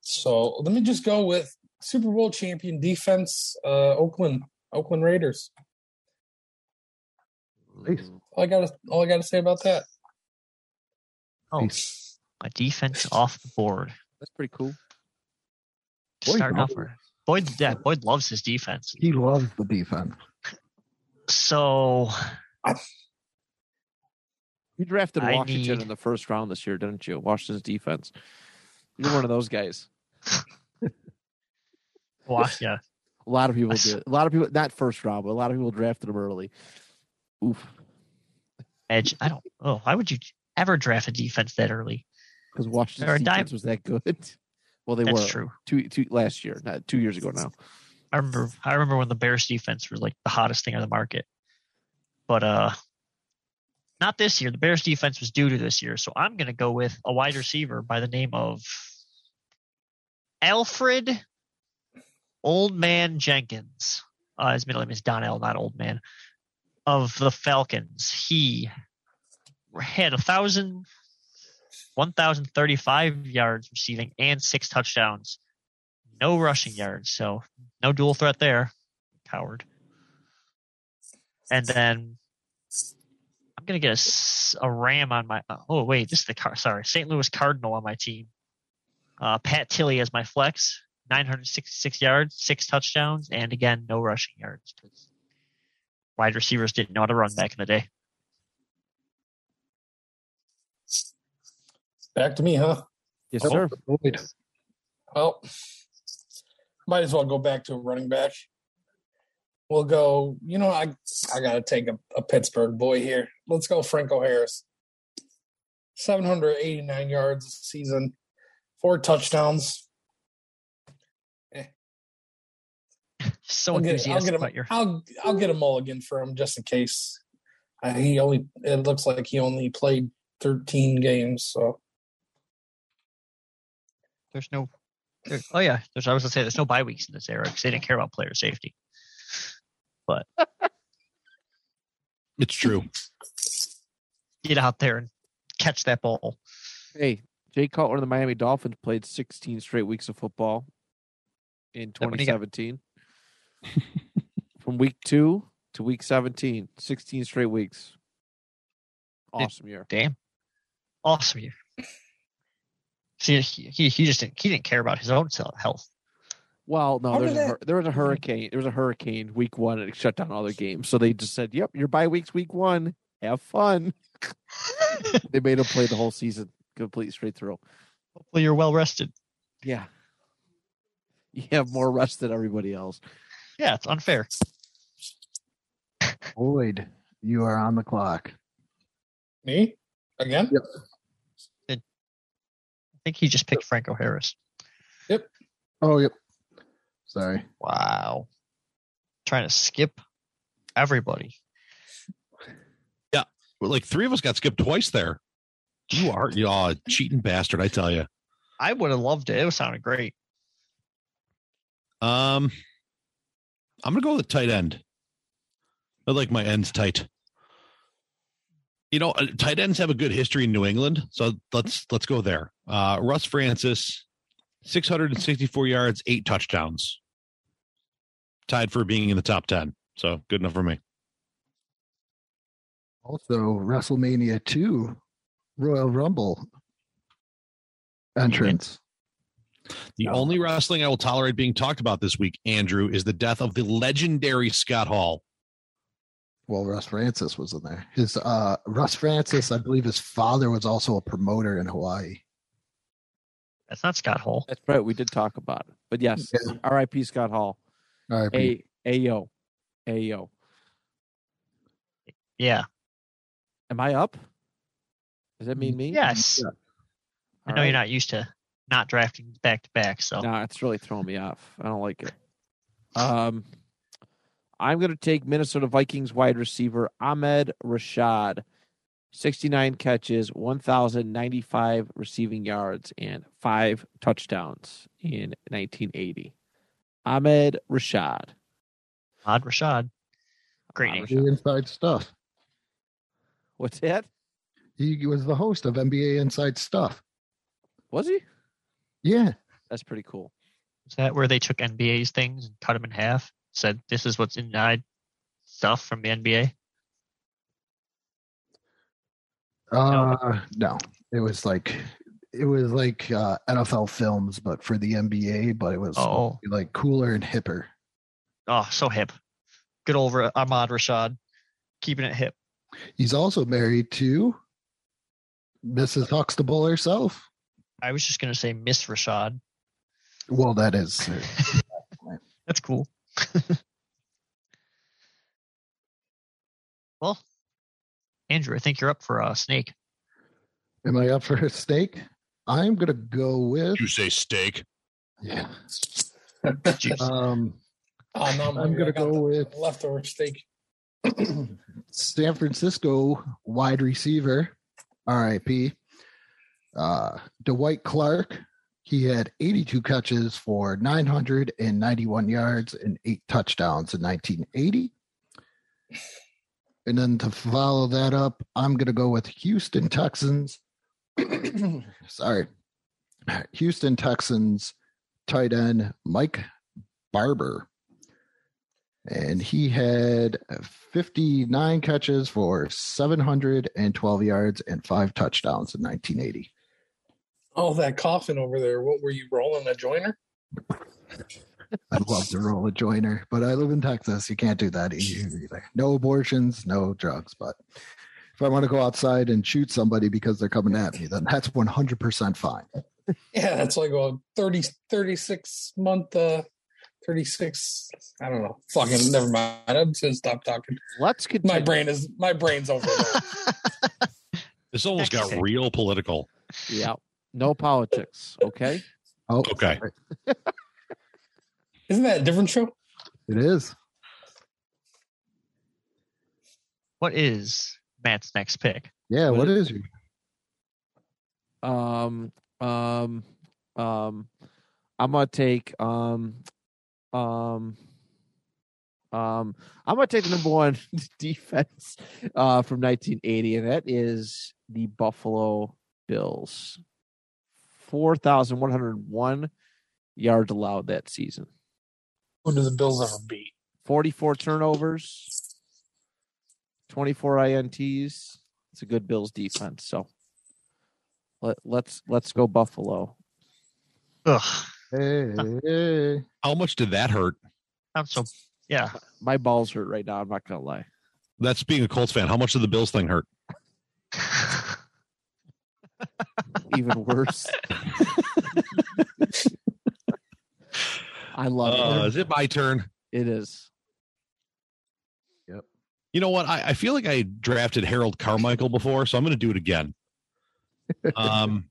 Speaker 4: So let me just go with Super Bowl champion defense, uh, Oakland, Oakland Raiders.
Speaker 2: Nice.
Speaker 4: All I got, all I got to say about that.
Speaker 3: Oh,
Speaker 2: Nice.
Speaker 3: a defense off the board.
Speaker 1: That's pretty cool.
Speaker 2: Boyd
Speaker 3: Starting off Boyd, yeah, Boyd loves his defense.
Speaker 2: He loves the defense.
Speaker 3: So
Speaker 1: You drafted
Speaker 3: I
Speaker 1: Washington
Speaker 3: need-
Speaker 1: in the first round this year, didn't you? Washington's defense. You're one of those guys. (laughs)
Speaker 3: Well, yeah.
Speaker 1: A lot of people did. A lot of people, not first round, but a lot of people drafted him early. Oof.
Speaker 3: Edge. I don't. Oh, why would you ever draft a defense that early?
Speaker 1: Because Washington's
Speaker 3: They're
Speaker 1: defense was that good. (laughs) Well, they
Speaker 3: That's
Speaker 1: were
Speaker 3: true.
Speaker 1: two, two last year, not two years ago now.
Speaker 3: I remember. I remember when the Bears defense was like the hottest thing on the market. But uh, not this year. The Bears defense was due to this year, so I'm going to go with a wide receiver by the name of Alfred Old Man Jenkins. Uh, his middle name is Donnell, not Old Man. Of the Falcons, he had a thousand, one thousand thirty-five yards receiving and six touchdowns. No rushing yards, so no dual threat there. Coward. And then I'm gonna get a, a Ram on my. Oh wait, this is the car. Sorry, St. Louis Cardinal on my team. Uh, Pat Tilley as my flex, 966 yards, six touchdowns, and again no rushing yards. 'cause Wide receivers didn't know how to run back in the day.
Speaker 4: Back to me, huh?
Speaker 1: Yes, sir.
Speaker 2: Boyd.
Speaker 4: Well, might as well go back to running back. We'll go. You know, I I got to take a, a Pittsburgh boy here. Let's go, Franco Harris. Seven hundred eighty nine yards this season, four touchdowns. (laughs)
Speaker 3: So
Speaker 4: I'll get, I'll get him.
Speaker 3: about your.
Speaker 4: I'll I'll get a mulligan for him just in case. He only. It looks like he only played thirteen games. So
Speaker 3: There's no. There, oh yeah, there's. I was gonna say there's no bye weeks in this era because they didn't care about player safety.
Speaker 5: But (laughs) it's true.
Speaker 3: Get out there and catch that ball.
Speaker 1: Hey, Jay Cutler and the Miami Dolphins played 16 straight weeks of football in
Speaker 3: That when he got-
Speaker 1: 2017. (laughs) From week two to week 17, 16 straight weeks. Awesome year.
Speaker 3: Damn, awesome year. See, he, he he just didn't he didn't care about his own health.
Speaker 1: Well, no, there's a, there was a mm-hmm. hurricane. There was a hurricane week one and it shut down all their games. So they just said, "Yep, your bye week's week one. Have fun." (laughs) they made him play the whole season, complete straight through.
Speaker 3: Hopefully, you're well rested.
Speaker 1: Yeah, you have more rest than everybody else.
Speaker 3: Yeah, it's unfair.
Speaker 2: Boyd, you are on the clock.
Speaker 4: me again.
Speaker 3: I think he just picked Franco Harris. Yep.
Speaker 2: Oh, yep. Sorry.
Speaker 3: Wow, trying to skip everybody.
Speaker 5: Well, Like three of us got skipped twice there. You (laughs) are you are a cheating bastard, I tell you.
Speaker 3: I would have loved it. It sounded great.
Speaker 5: Um, I'm gonna go with tight end. I like my ends tight. You know, uh, tight ends have a good history in New England, so let's let's go there. Uh, Russ Francis, 664 yards, eight touchdowns, tied for being in the top 10. So good enough for me.
Speaker 2: Also, WrestleMania 2 Royal Rumble entrance.
Speaker 5: The only wrestling I will tolerate being talked about this week, Andrew, is the death of the legendary Scott Hall.
Speaker 2: Well, Russ Francis was in there. His uh Russ Francis, I believe his father was also a promoter in Hawaii.
Speaker 3: That's not Scott Hall.
Speaker 1: That's right. We did talk about it, but yes,
Speaker 2: Yeah.
Speaker 1: R.I.P. Scott Hall.
Speaker 2: All right.
Speaker 1: A Ayo, Ayo.
Speaker 3: Yeah.
Speaker 1: Am I up? Does that mean me?
Speaker 3: Yes.
Speaker 2: Yeah.
Speaker 3: I know
Speaker 1: right.
Speaker 3: you're not used to not drafting back to back, so
Speaker 1: No, it's really throwing me off. I don't like it. Um, I'm going to take Minnesota Vikings wide receiver Ahmed Rashad, 69 catches, 1,095 receiving yards, and five touchdowns in 1980. Ahmed Rashad.
Speaker 3: Ahmad Rashad. Great
Speaker 1: Ahmad
Speaker 3: name.
Speaker 2: The inside stuff.
Speaker 1: What's that?
Speaker 2: He was the host of NBA Inside Stuff.
Speaker 1: Was he?
Speaker 2: Yeah.
Speaker 1: That's pretty cool.
Speaker 3: Is that where they took NBA's things and cut them in half? Said this is what's inside stuff from the NBA.
Speaker 2: Uh no. It was like it was like uh NFL films, but for the NBA, but it was
Speaker 3: Oh,
Speaker 2: like cooler and hipper.
Speaker 3: oh, so hip. Good over Ahmad Rashad, keeping it hip.
Speaker 2: He's also married to Mrs. Huxtable herself.
Speaker 3: I was just gonna say Miss Rashad.
Speaker 2: Well, that is (laughs)
Speaker 3: That's cool. (laughs) well, Andrew, I think you're up for a snake.
Speaker 2: Am I up for a steak? I'm gonna go with
Speaker 5: You say steak.
Speaker 2: yeah. Um,
Speaker 4: Oh, no,
Speaker 2: I'm gonna go
Speaker 4: the
Speaker 2: with-
Speaker 4: leftover steak.
Speaker 2: San Francisco wide receiver, RIP, uh, Dwight Clark. He had 82 catches for 991 yards and eight touchdowns in 1980. And then to follow that up, I'm going to go with Houston Texans. (clears throat) Sorry. Houston Texans tight end Mike Barber and he had 59 catches for 712 yards and five touchdowns in 1980.
Speaker 4: All that coughing over there. What were you rolling a joiner?
Speaker 2: I'd love to roll a joiner, but I live in Texas. You can't do that either. No abortions, no drugs. But if I want to go outside and shoot somebody because they're coming at me, then that's 100% fine.
Speaker 4: Yeah, that's like a 30, 36 month, uh, 36. I don't know. Fucking never mind. I'm just gonna stop talking.
Speaker 1: Let's
Speaker 4: get
Speaker 1: My
Speaker 4: brain is my brain's over. (laughs)
Speaker 5: This almost got real political.
Speaker 1: Yeah. No politics. Okay.
Speaker 2: Oh,
Speaker 5: Okay. (laughs)
Speaker 2: sorry.
Speaker 4: Isn't that a different show?
Speaker 2: It is.
Speaker 3: what is Matt's next pick?
Speaker 2: Yeah,
Speaker 1: What
Speaker 2: what
Speaker 1: is-
Speaker 2: is your
Speaker 1: Um. Um. Um. I'm gonna take. Um. Um. Um. I'm gonna take the number one (laughs) defense uh, from 1980, and that is the Buffalo Bills. Four thousand one hundred one yards allowed that season.
Speaker 4: Who do the Bills ever beat?
Speaker 1: 44 turnovers, 24 INTs. It's a good Bills defense. So let, let's let's go Buffalo.
Speaker 3: Ugh.
Speaker 2: Hey, hey.
Speaker 5: How much did that hurt?
Speaker 3: I'm so yeah.
Speaker 1: My balls hurt right now. I'm not gonna lie.
Speaker 5: That's being a Colts fan. How much did the Bills thing hurt? (laughs)
Speaker 1: Even worse. (laughs) I love
Speaker 5: Uh,
Speaker 1: it.
Speaker 5: is it my turn?
Speaker 1: It is. Yep.
Speaker 5: You know what? I, I feel like I drafted Harold Carmichael before, so I'm going to do it again. (laughs) Um,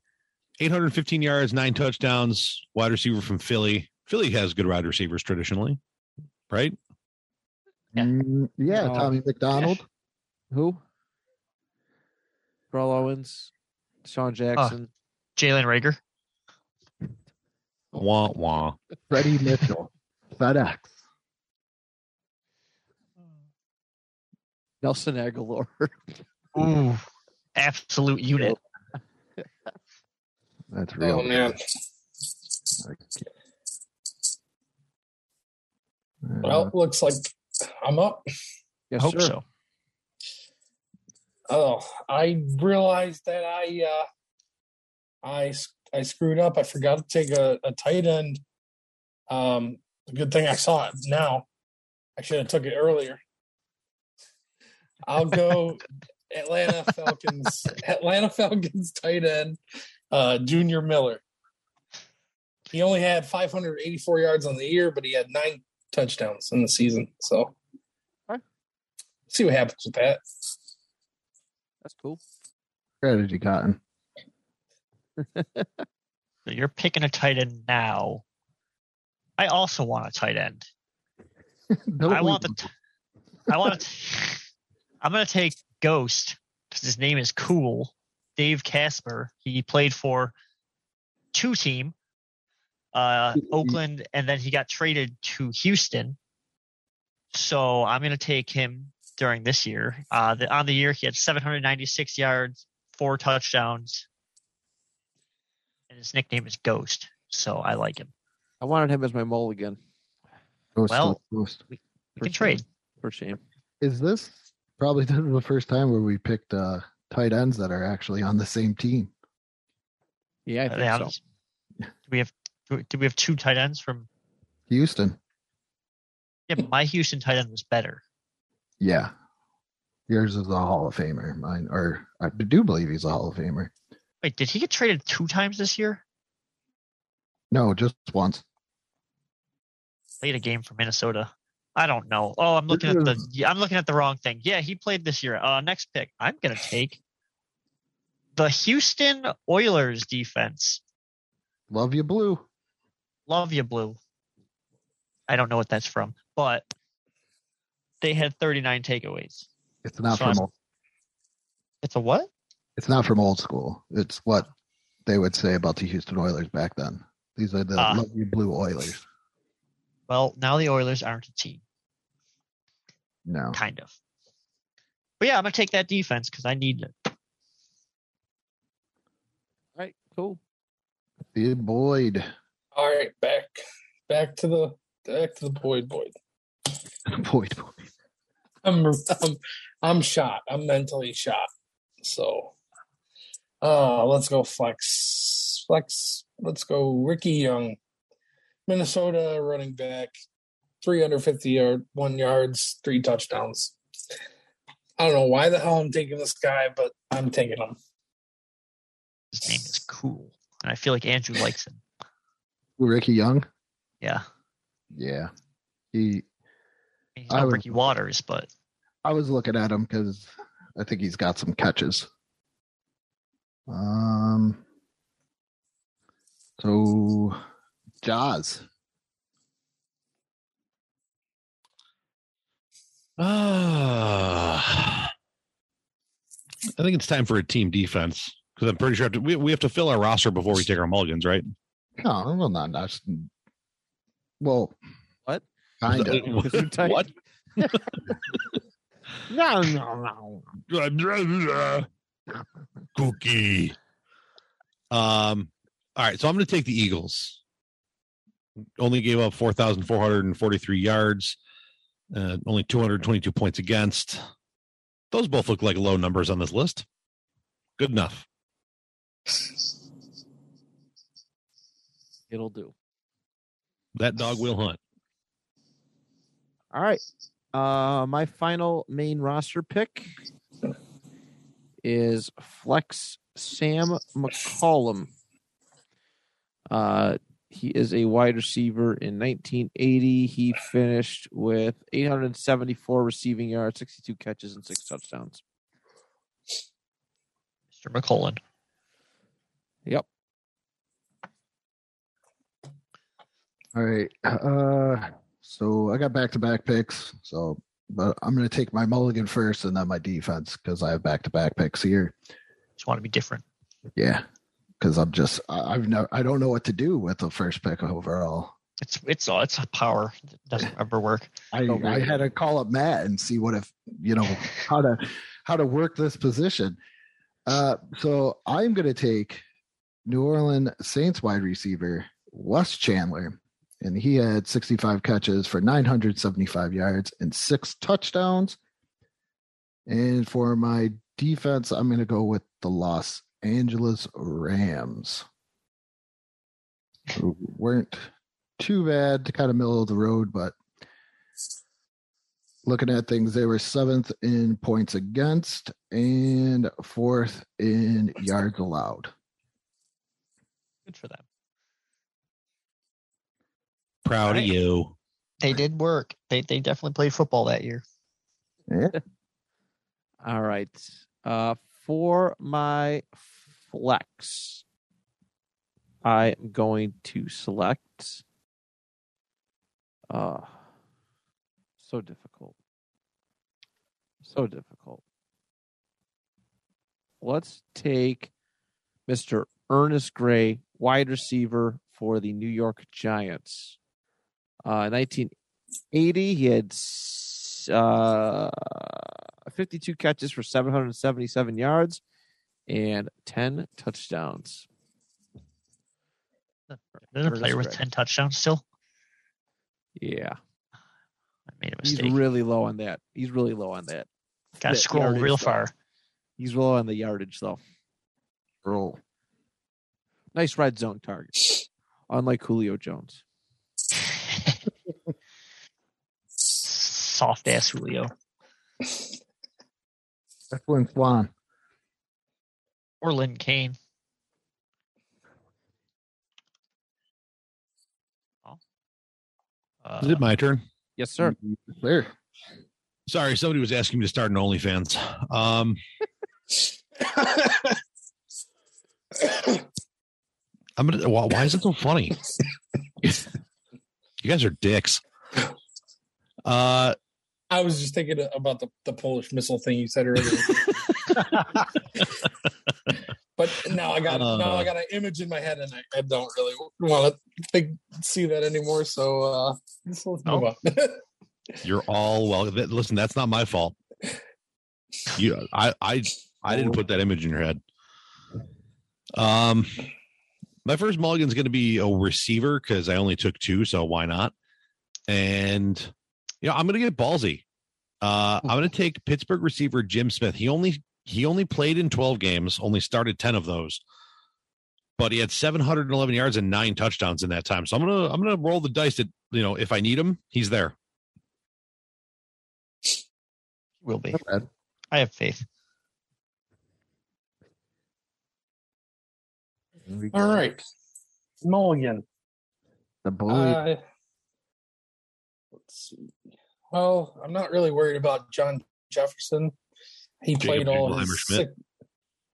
Speaker 5: 815 yards, nine touchdowns, wide receiver from Philly. Philly has good wide receivers traditionally, right?
Speaker 3: Yeah.
Speaker 2: Mm, yeah,
Speaker 1: No.
Speaker 2: Tommy McDonald. (laughs)
Speaker 1: Who? Carl Owens, Sean Jackson.
Speaker 3: Jalen Reagor.
Speaker 5: Wah wah.
Speaker 2: Freddie Mitchell. FredEx.
Speaker 1: Nelson Agholor.
Speaker 3: Ooh, absolute unit. (laughs)
Speaker 2: That's real.
Speaker 4: Oh man.
Speaker 2: Uh,
Speaker 4: Well, looks like I'm up.
Speaker 1: Yes,
Speaker 3: I hope
Speaker 1: sir.
Speaker 3: so.
Speaker 4: Oh, I realized that I uh I s- I screwed up. I forgot to take a, a tight end. Um good thing I saw it now. I should have took it earlier. I'll go (laughs) Atlanta Falcons Atlanta Falcons tight end uh Junior Miller. He only had 584 yards on the year, but he had nine touchdowns in the season. So
Speaker 1: Okay.
Speaker 4: see what happens with that.
Speaker 1: That's cool.
Speaker 2: strategy, Cotton.
Speaker 3: So you're picking a tight end now. I also want a tight end. (laughs)
Speaker 2: Don't
Speaker 3: I want the. T- I want to. I'm gonna take Ghost because his name is cool. Dave Casper. He played for two team, uh, Oakland, and then he got traded to Houston. So I'm gonna take him during this year. Uh, the, on the year he had 796 yards, four touchdowns, and his nickname is Ghost. So I like him.
Speaker 1: I wanted him as my mulligan.
Speaker 2: Ghost,
Speaker 3: well-
Speaker 2: ghost.
Speaker 3: We
Speaker 1: For
Speaker 3: can
Speaker 1: shame.
Speaker 3: trade.
Speaker 1: For shame.
Speaker 2: Is this probably (laughs) the first time where we picked uh, tight ends that are actually on the same team?
Speaker 1: Yeah, I
Speaker 3: Uh,
Speaker 1: think
Speaker 3: yeah,
Speaker 1: so.
Speaker 3: Do we have? Do we have two tight ends from?
Speaker 2: Houston.
Speaker 3: Yeah, but my Houston tight end was better.
Speaker 2: Yeah. Yours is a Hall of Famer. Mine, or I do believe he's a Hall of Famer.
Speaker 3: Wait, did he get traded two times this year?
Speaker 2: No, just once.
Speaker 3: played a game for Minnesota. I don't know. Oh, I'm looking at the I'm looking at the wrong thing. Yeah, he played this year. Uh next pick. I'm gonna take the Houston Oilers defense.
Speaker 2: Love you, blue.
Speaker 3: Love you, Blue. I don't know what that's from, but they had 39 takeaways.
Speaker 2: It's not
Speaker 3: So
Speaker 2: from
Speaker 3: It's a what?
Speaker 2: It's not from old school. It's what they would say about the Houston Oilers back then. These are the
Speaker 3: Ah.
Speaker 2: love you, blue Oilers.
Speaker 3: Well, now the Oilers aren't a team,
Speaker 2: No,
Speaker 3: kind of. But yeah, I'm gonna take that defense because I need it.
Speaker 1: All right, cool.
Speaker 2: the Boyd.
Speaker 4: All right, back back to the back to the Boyd Boyd. (laughs)
Speaker 2: Boyd. Boyd.
Speaker 4: I'm I'm I'm shot. I'm mentally shot. So uh let's go flex. Flex. Let's go Ricky Young. Minnesota running back, 350 yard, one yards, three touchdowns. I don't know why the hell I'm taking this guy, but I'm taking him.
Speaker 3: His name is cool, and I feel like Andrew likes him.
Speaker 2: Ricky Young.
Speaker 3: Yeah,
Speaker 2: Yeah, he.
Speaker 3: he's
Speaker 2: I
Speaker 3: not
Speaker 2: would-
Speaker 3: Ricky Watters, but
Speaker 2: I was looking at him because I think he's got some catches. Um. So, Jaws.
Speaker 5: Ah, (sighs) I think it's time for a team defense because I'm pretty sure we we have to fill our roster before we take our mulligans, right?
Speaker 2: No, well, not not. Well,
Speaker 1: What?
Speaker 2: Kind of. (laughs)
Speaker 5: What? (laughs) (laughs)
Speaker 1: No, no, no.
Speaker 5: Cookie. Um. All right, so I'm going to take the Eagles. Only gave up 4,443 yards, uh, only 222 points against. Those both look like low numbers on this list. Good enough.
Speaker 1: It'll do.
Speaker 5: That dog will hunt.
Speaker 1: All right. Uh, my final main roster pick is Flex Sam McCullum. Uh, he is a wide receiver in 1980. He finished with 874 receiving yards, 62 catches, and six touchdowns.
Speaker 3: Mr. McCullum.
Speaker 1: Yep.
Speaker 2: All right. Uh, so I got back to back picks. So, but I'm going to take my mulligan first and then my defense because I have back to back picks here.
Speaker 3: Just want to be different.
Speaker 2: Yeah, because I'm just I- I've no I don't know what to do with the first pick overall.
Speaker 3: It's it's it's a power. It doesn't ever work.
Speaker 2: I
Speaker 1: Oh,
Speaker 2: I had to call up Matt and see what if you know how to how to work this position. Uh, so I'm going to take New Orleans Saints wide receiver Wes Chandler, and he had 65 catches for 975 yards and six touchdowns. And for my defense, I'm going to go with the Los Angeles Rams, who weren't too bad, to kind of middle of the road, but looking at things, they were seventh in points against and fourth in yards allowed.
Speaker 3: Good for them.
Speaker 5: Proud
Speaker 3: Right.
Speaker 5: of you.
Speaker 3: They did work. They they definitely played football that year. (laughs)
Speaker 1: All right. Uh, for my flex, I am going to select. Uh, so difficult. So difficult. Let's take Mr. Ernest Gray, wide receiver for the New York Giants. Uh, 1980, he had uh, 52 catches for 777 yards and 10 touchdowns.
Speaker 3: There's a player with ten touchdowns still.
Speaker 1: Yeah,
Speaker 3: I made a mistake.
Speaker 1: he's really low on that. He's really low on that.
Speaker 3: Got to scroll
Speaker 1: yardage,
Speaker 3: real
Speaker 1: though.
Speaker 3: far.
Speaker 1: He's low on the yardage, though.
Speaker 2: Roll.
Speaker 1: Nice red zone target, unlike Julio Jones.
Speaker 3: Soft ass Julio
Speaker 2: Eflin Swan.
Speaker 3: or Lynn Cain. Oh. Uh,
Speaker 5: Is it my turn?
Speaker 1: Yes, sir.
Speaker 2: There.
Speaker 5: Sorry, somebody was asking me to start an OnlyFans. Um, (laughs) I'm gonna. Why, why is it so funny? (laughs) you guys are dicks. Uh,
Speaker 4: I was just thinking about the, the Polish missile thing you said earlier. (laughs) but now I got
Speaker 5: Uh.
Speaker 4: now I got an image in my head, and I, I don't really want to think see that anymore. So uh, let's (laughs) let's move on. (laughs)
Speaker 5: you're all well. th- Listen, that's not my fault. You, I, I, I didn't put that image in your head. Um, my first mulligan is going to be a receiver because I only took two, so why not? And you know, I'm going to get ballsy. Uh, I'm going (laughs) to take Pittsburgh receiver Jim Smith. He only he only played in 12 games, only started 10 of those, but he had 711 yards and nine touchdowns in that time. So I'm gonna I'm gonna roll the dice that you know if I need him, he's there.
Speaker 3: He will be. I have faith.
Speaker 4: All right, Mulligan.
Speaker 2: The boy.
Speaker 4: Uh, let's see. Well, I'm not really worried about John Jefferson. He
Speaker 5: Jacob
Speaker 4: played all
Speaker 5: Jingleheimer
Speaker 4: his six,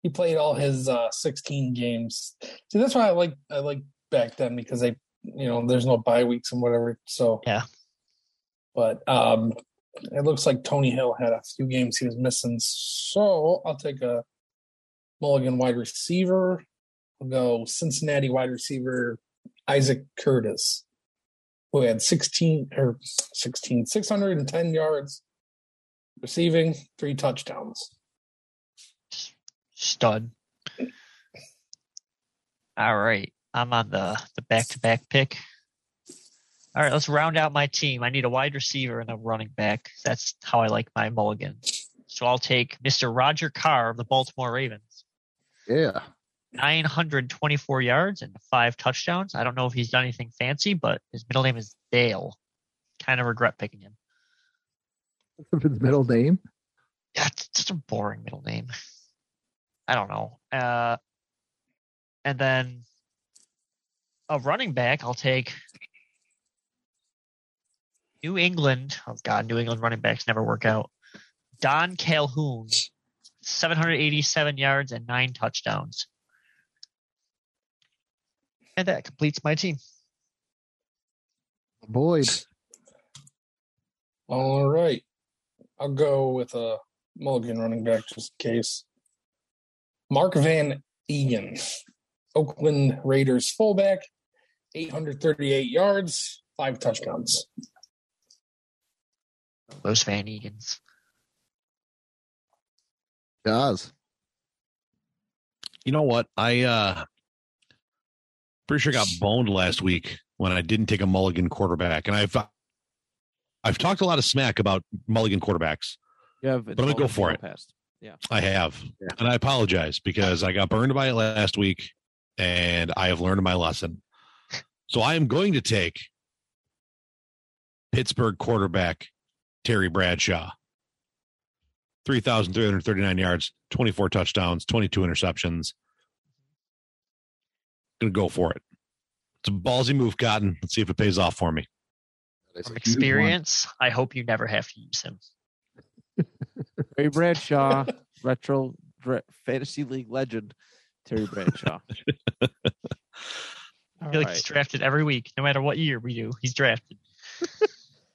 Speaker 4: he played all his uh, 16 games. See, that's why I like I like back then because they you know there's no bye weeks and whatever. So
Speaker 3: Yeah.
Speaker 4: but um, it looks like Tony Hill had a few games he was missing. So I'll take a Mulligan wide receiver. I'll go Cincinnati wide receiver Isaac Curtis, who had 16 or 16, 610 yards receiving, three touchdowns.
Speaker 3: Stud. All right. I'm on the the back to back pick. All right, let's round out my team. I need a wide receiver and a running back. That's how I like my mulligan. So I'll take Mr. Roger Carr of the Baltimore Ravens.
Speaker 2: yeah.
Speaker 3: 924 yards and five touchdowns. I don't know if he's done anything fancy, but his middle name is Dale. Kind of regret picking him.
Speaker 2: What's (laughs) his middle name?
Speaker 3: Yeah, it's just a boring middle name. I don't know. Uh, and then a running back, I'll take New England. Oh God, New England running backs never work out. Don Calhoun, 787 yards and nine touchdowns. And that completes my team.
Speaker 2: Boyd.
Speaker 4: All right. I'll go with a Mulligan running back just in case. Mark Van Eeghen, Oakland Raiders fullback, 838 yards, five touchdowns.
Speaker 3: Those Van Eeghens.
Speaker 2: Guys.
Speaker 5: You know what? I uh pretty sure I got boned last week when I didn't take a mulligan quarterback, and I've I've talked a lot of smack about mulligan quarterbacks.
Speaker 1: You have
Speaker 5: I'm gonna go for it.
Speaker 1: Past.
Speaker 5: I have,
Speaker 2: Yeah.
Speaker 5: and I apologize because I got burned by it last week, and I have learned my lesson. So I am going to take Pittsburgh quarterback Terry Bradshaw. 3,339 yards, 24 touchdowns, 22 interceptions. Gonna go for it. It's a ballsy move, Cotton. Let's see if it pays off for me.
Speaker 3: From
Speaker 2: a one.
Speaker 3: experience, I hope you never have to use him. (laughs)
Speaker 1: Terry Bradshaw, (laughs) retro dra- fantasy league legend, Terry Bradshaw. (laughs)
Speaker 3: I feel like
Speaker 1: right.
Speaker 3: he's drafted every week, no matter what year we do. He's drafted.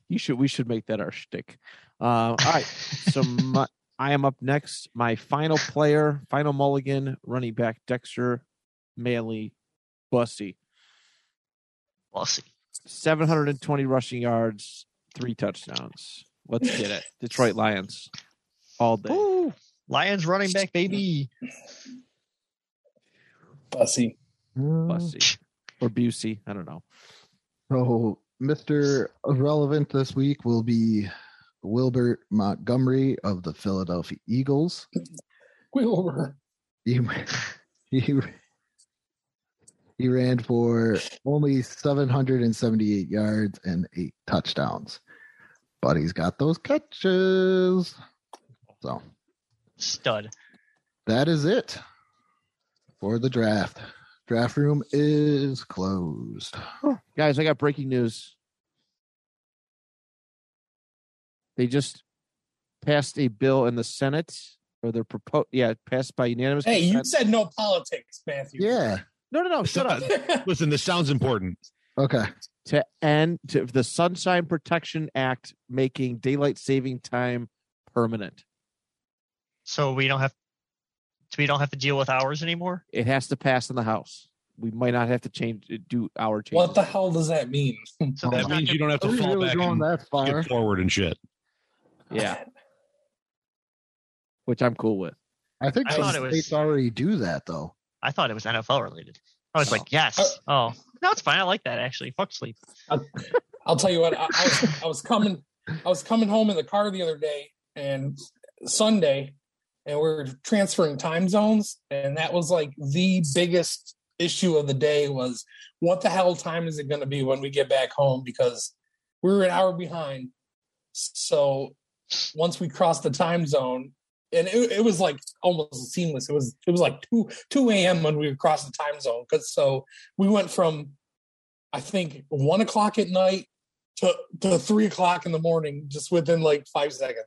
Speaker 1: You should. We should make that our shtick. Uh, all right. So my, I am up next. My final player, final mulligan, running back Dexter Manley, Bussy,
Speaker 3: We'll
Speaker 1: 720 rushing yards, three touchdowns. Let's get it. (laughs) Detroit Lions, all day.
Speaker 3: Woo! Lions running back, baby.
Speaker 4: Bussy.
Speaker 1: Bussy or Busey. I don't know.
Speaker 2: So, Mr. Relevant this week will be Wilbert Montgomery of the Philadelphia Eagles.
Speaker 4: Wilbur.
Speaker 2: He, (laughs) he, he ran for only 778 yards and eight touchdowns, but he's got those catches. So,
Speaker 3: Stud.
Speaker 2: that is it for the draft. Draft room is closed.
Speaker 1: Guys, I got breaking news. They just passed a bill in the Senate, or they're proposed. Yeah, passed by unanimous.
Speaker 4: Hey, you said no politics, Matthew.
Speaker 2: Yeah.
Speaker 1: No, no, no. Shut up. (laughs)
Speaker 5: Listen, this sounds important.
Speaker 2: Okay.
Speaker 1: to end to the Sunshine Protection Act, making daylight saving time permanent.
Speaker 3: So we don't have so we don't have to deal with hours anymore.
Speaker 1: It has to pass in the House. We might not have to change do our change.
Speaker 4: what the hell does that mean?
Speaker 3: So
Speaker 5: That means you don't have to fall
Speaker 2: really
Speaker 5: back and
Speaker 2: that far?
Speaker 5: skip forward and shit.
Speaker 1: Yeah, which I'm cool with.
Speaker 2: I think
Speaker 3: I
Speaker 2: some
Speaker 3: thought it was-
Speaker 2: states already do that though.
Speaker 3: I thought it was NFL related. I was like, yes. Uh, oh, no, it's fine. I like that actually. Fuck sleep.
Speaker 4: I'll tell you what. I, I was I was coming I was coming home in the car the other day and Sunday, and we are transferring time zones, and that was like the biggest issue of the day was what the hell time is it going to be when we get back home because we were an hour behind. So once we crossed the time zone, and it, it was like almost seamless. It was it was like two two a.m. when we crossed the time zone because so we went from I think one o'clock at night to to three o'clock in the morning just within like five seconds.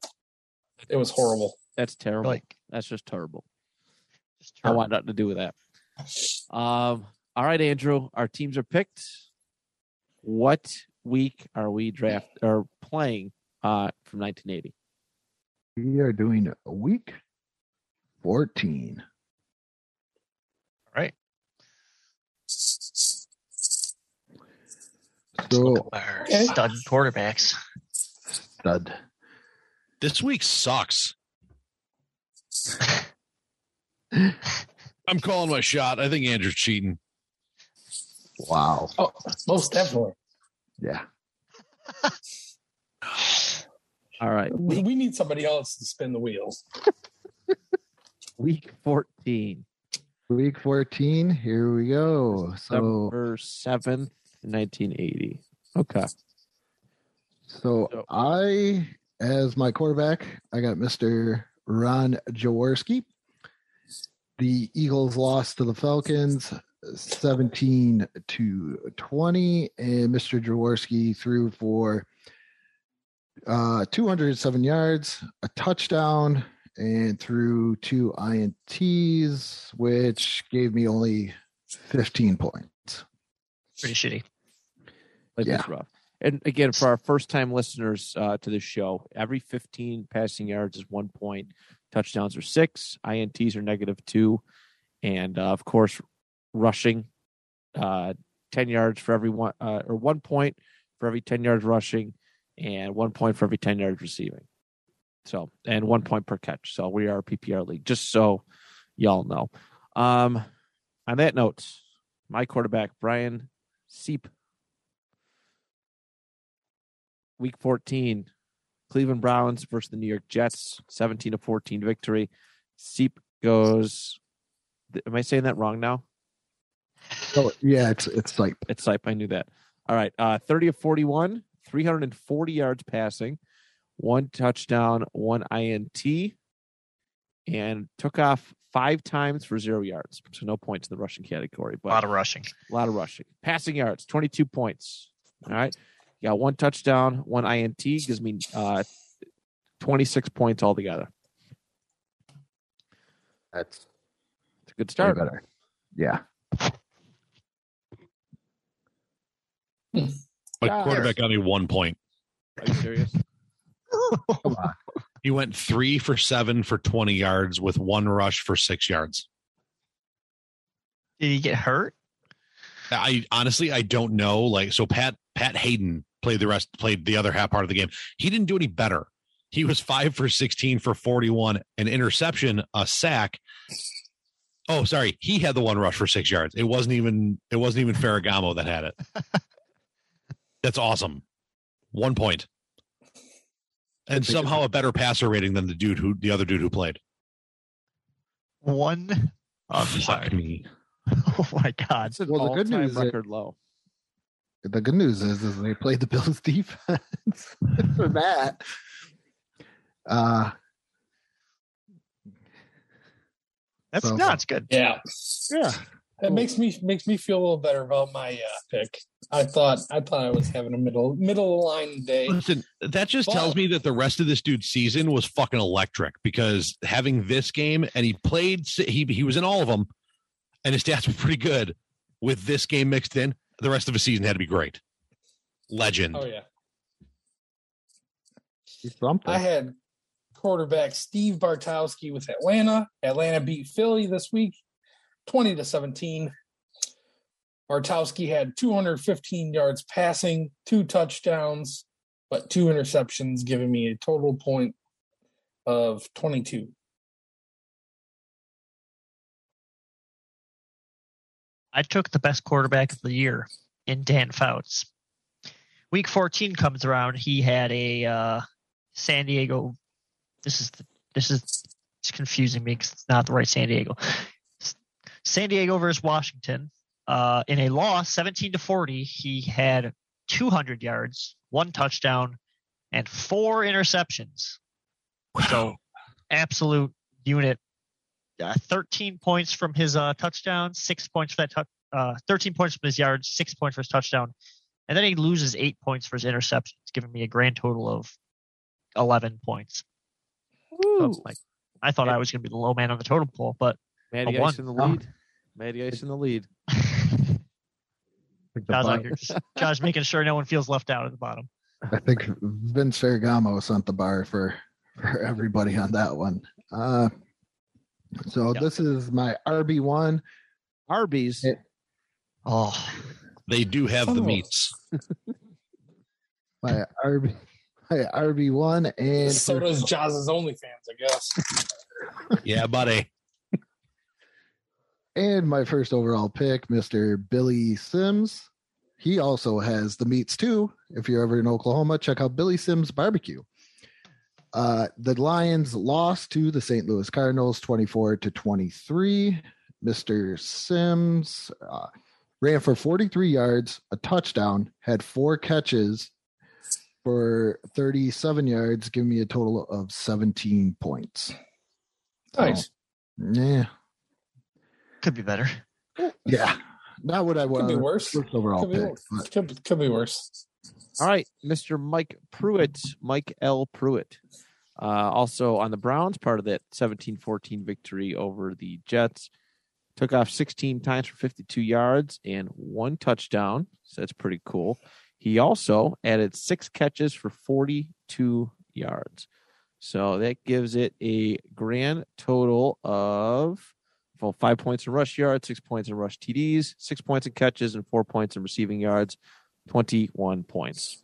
Speaker 4: It was horrible.
Speaker 1: That's terrible.
Speaker 3: Like,
Speaker 1: That's just terrible.
Speaker 3: just
Speaker 1: I want nothing to do with that. (laughs) Um. All right, Andrew. Our teams are picked. What week are we draft or playing uh, from 1980?
Speaker 2: We are doing a week 14.
Speaker 3: All right.
Speaker 2: So,
Speaker 3: Our
Speaker 4: Okay.
Speaker 3: stud quarterbacks.
Speaker 2: stud.
Speaker 5: This week sucks. (laughs) I'm calling my shot. I think Andrew's cheating.
Speaker 2: Wow.
Speaker 4: Oh, most definitely.
Speaker 2: Yeah. (sighs) (sighs) (sighs)
Speaker 1: All right,
Speaker 4: We, we need somebody else to spin the wheels. (laughs)
Speaker 1: week 14,
Speaker 2: Week 14. Here we go. So,
Speaker 1: 7th, 1980. Okay.
Speaker 2: so
Speaker 1: So-
Speaker 2: I, as my quarterback, I got Mr. Ron Jaworski. The Eagles lost to the Falcons 17 to 20, and Mr. Jaworski threw for uh, 207 yards, a touchdown, and threw two INTs, which gave me only 15 points.
Speaker 3: Pretty shitty.
Speaker 1: Life
Speaker 2: Yeah.
Speaker 1: rough. And again, for our first time listeners uh, to this show, every 15 passing yards is one point. Touchdowns are six. INTs are negative two. And uh, of course, rushing, uh, 10 yards for every one, uh, or one point for every 10 yards rushing, and one point for every 10 yards receiving. So, and one point per catch. So we are a PPR league, just so y'all know. Um, on that note, my quarterback, Brian Seep, week 14 cleveland browns versus the new york jets 17 to 14 victory seep goes am i saying that wrong now
Speaker 2: Oh, yeah, it's it's like
Speaker 1: it's Sipe. i knew that all right uh 30 of 41 340 yards passing one touchdown one int and took off five times for zero yards so no points in the rushing category But A
Speaker 3: lot of rushing.
Speaker 1: a lot of rushing. Passing yards, 22 points. All right. You got one touchdown, one INT, gives me uh, 26 points altogether.
Speaker 2: that's
Speaker 1: It's a good start.
Speaker 2: better. Yeah.
Speaker 5: My quarterback got me one point.
Speaker 1: Are you serious? (laughs)
Speaker 2: Come on.
Speaker 5: He went three for seven for 20 yards with one rush for six yards.
Speaker 3: Did he get hurt?
Speaker 5: I honestly I don't know. Like so, Pat Pat Haden played the rest, played the other half part of the game. He didn't do any better. He was five for sixteen for forty one, an interception, a sack. Oh, sorry, he had the one rush for six yards. It wasn't even it wasn't even Ferragamo that had it. (laughs) That's awesome. One point, and somehow a better passer rating than the dude who the other dude who played.
Speaker 3: One. Oh, I'm
Speaker 5: Fuck
Speaker 3: sorry.
Speaker 5: me. (laughs)
Speaker 3: Oh my god.
Speaker 1: That's an
Speaker 2: Well, the good
Speaker 1: all-time
Speaker 2: news is-
Speaker 1: record low.
Speaker 2: The good news is, is they played the Bills (laughs) defense (laughs) for that. Uh,
Speaker 3: That's
Speaker 2: So-
Speaker 3: no, it's good.
Speaker 4: Yeah,
Speaker 2: yeah.
Speaker 4: it makes me makes me feel a little better about my uh, pick. I thought I thought I was having a middle middle line day.
Speaker 5: Listen, that just
Speaker 4: But-
Speaker 5: tells me that the rest of this dude's season was fucking electric because having this game and he played, he he was in all of them, and his stats were pretty good. With this game mixed in, the rest of his season had to be great. Legend.
Speaker 4: Oh yeah.
Speaker 2: He's something.
Speaker 4: I had quarterback Steve Bartkowski with Atlanta. Atlanta beat Philly this week, 20 to 17. Bartkowski had 215 yards passing, two touchdowns, but two interceptions, giving me a total point of 22.
Speaker 3: I took the best quarterback of the year in Dan Fouts. Week 14 comes around. He had a uh, San Diego. This is the, this is it's confusing me because it's not the right San Diego. San Diego versus Washington. Uh, in a loss, 17 to 40, he had 200 yards, one touchdown, and four interceptions. So, absolute unit. Uh, 13 points from his uh, touchdown, six points for that touch, uh, 13 points from his yards, six points for his touchdown, and then he loses eight points for his interceptions, giving me a grand total of 11 points. So like, I thought I was going to be the low man on the total pool, but
Speaker 1: Matty
Speaker 3: A
Speaker 1: Ice in the lead. Matty Ice in the lead. (laughs)
Speaker 2: think the
Speaker 3: Josh,
Speaker 2: bar- (laughs)
Speaker 3: just, Josh making sure no one feels left out at the bottom.
Speaker 2: I think Vince Ferragamo sent the bar for for everybody on that one. Uh, so
Speaker 3: Yeah.
Speaker 2: this is my RB one.
Speaker 1: Arby's.
Speaker 2: Yeah.
Speaker 3: Oh,
Speaker 5: They do have the
Speaker 4: Oh.
Speaker 5: meats. (laughs)
Speaker 2: My RB, my RB one, and
Speaker 4: so
Speaker 2: for-
Speaker 4: does Joz's OnlyFans, I guess.
Speaker 5: Yeah, buddy.
Speaker 2: And my first overall pick, Mr. Billy Sims. He also has the meats too. If you're ever in Oklahoma, check out Billy Sims Barbecue. Uh, the Lions lost to the St. Louis Cardinals 24 to 23. Mr. Sims uh, ran for 43 yards, a touchdown, had four catches for 37 yards, giving me a total of 17 points.
Speaker 4: Nice.
Speaker 2: Yeah.
Speaker 3: Could be better.
Speaker 2: Yeah. Not what I
Speaker 4: Could be worse.
Speaker 2: First overall
Speaker 4: Could be,
Speaker 2: pick.
Speaker 4: worse.
Speaker 2: but
Speaker 4: Could, could be worse.
Speaker 1: All right, Mr. Mike Pruitt, Mike L. Pruitt. Uh, also on the Browns, part of that 17-14 victory over the Jets. Took off 16 times for 52 yards and one touchdown. So that's pretty cool. He also added six catches for 42 yards. So that gives it a grand total of well, five points in rush yards, six points in rush TDs, six points in catches, and four points in receiving yards. 21 points.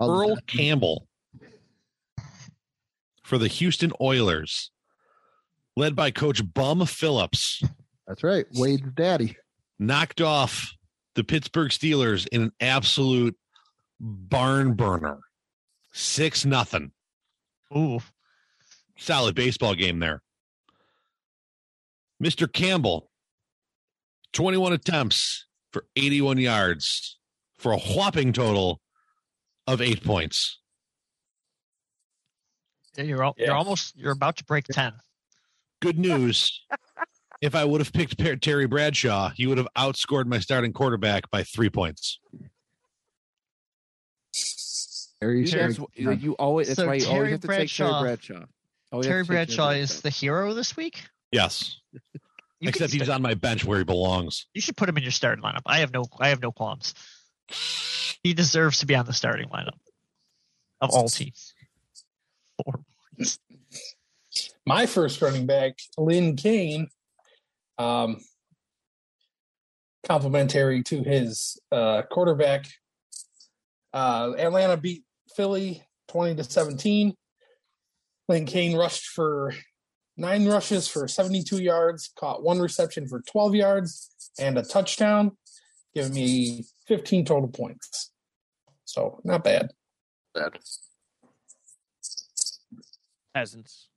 Speaker 5: Earl Campbell for the Houston Oilers, led by Coach Bum Phillips,
Speaker 2: That's right. Wade's daddy.
Speaker 5: knocked off the Pittsburgh Steelers in an absolute barn burner. Six nothing.
Speaker 3: Ooh,
Speaker 5: Solid baseball game there. Mr. Campbell, 21 attempts for 81 yards for a whopping total of eight points.
Speaker 3: you're al- you're almost you're about to break 10.
Speaker 5: Good news. (laughs) if I would have picked Terry Bradshaw, he would have outscored my starting quarterback by three points.
Speaker 2: Very
Speaker 1: That's,
Speaker 2: sure.
Speaker 1: you, you always. That's
Speaker 3: So
Speaker 1: why you
Speaker 3: Terry
Speaker 1: always have to take Terry
Speaker 3: Bradshaw-
Speaker 1: Bradshaw. Always have
Speaker 3: Terry
Speaker 1: to
Speaker 3: Bradshaw is the hero this week.
Speaker 5: Yes. Except he's on my bench where he belongs.
Speaker 3: You should put him in your starting lineup. I have no I have no qualms. He deserves to be on the starting lineup of all teams. Four.
Speaker 4: My first running back, Lynn Cain, um, complimentary to his uh, quarterback. Uh, Atlanta beat Philly 20 to 17. Lynn Cain rushed for nine rushes for 72 yards, caught one reception for 12 yards and a touchdown, giving me 15 total points. So not bad.
Speaker 1: peasants.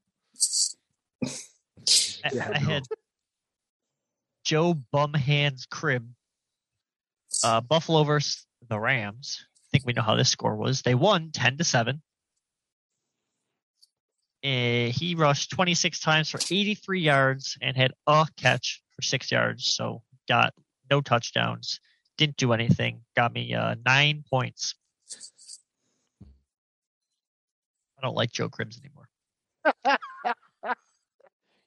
Speaker 1: (laughs)
Speaker 3: I,
Speaker 2: Yeah,
Speaker 3: I
Speaker 2: no.
Speaker 3: had Joe Bumhands Crib. Uh, Buffalo versus the Rams. I think we know how this score was. They won 10 to 7. Uh, he rushed 26 times for 83 yards and had a catch for six yards. So got no touchdowns. Didn't do anything. Got me uh, nine points. I don't like Joe Cribbs anymore. (laughs)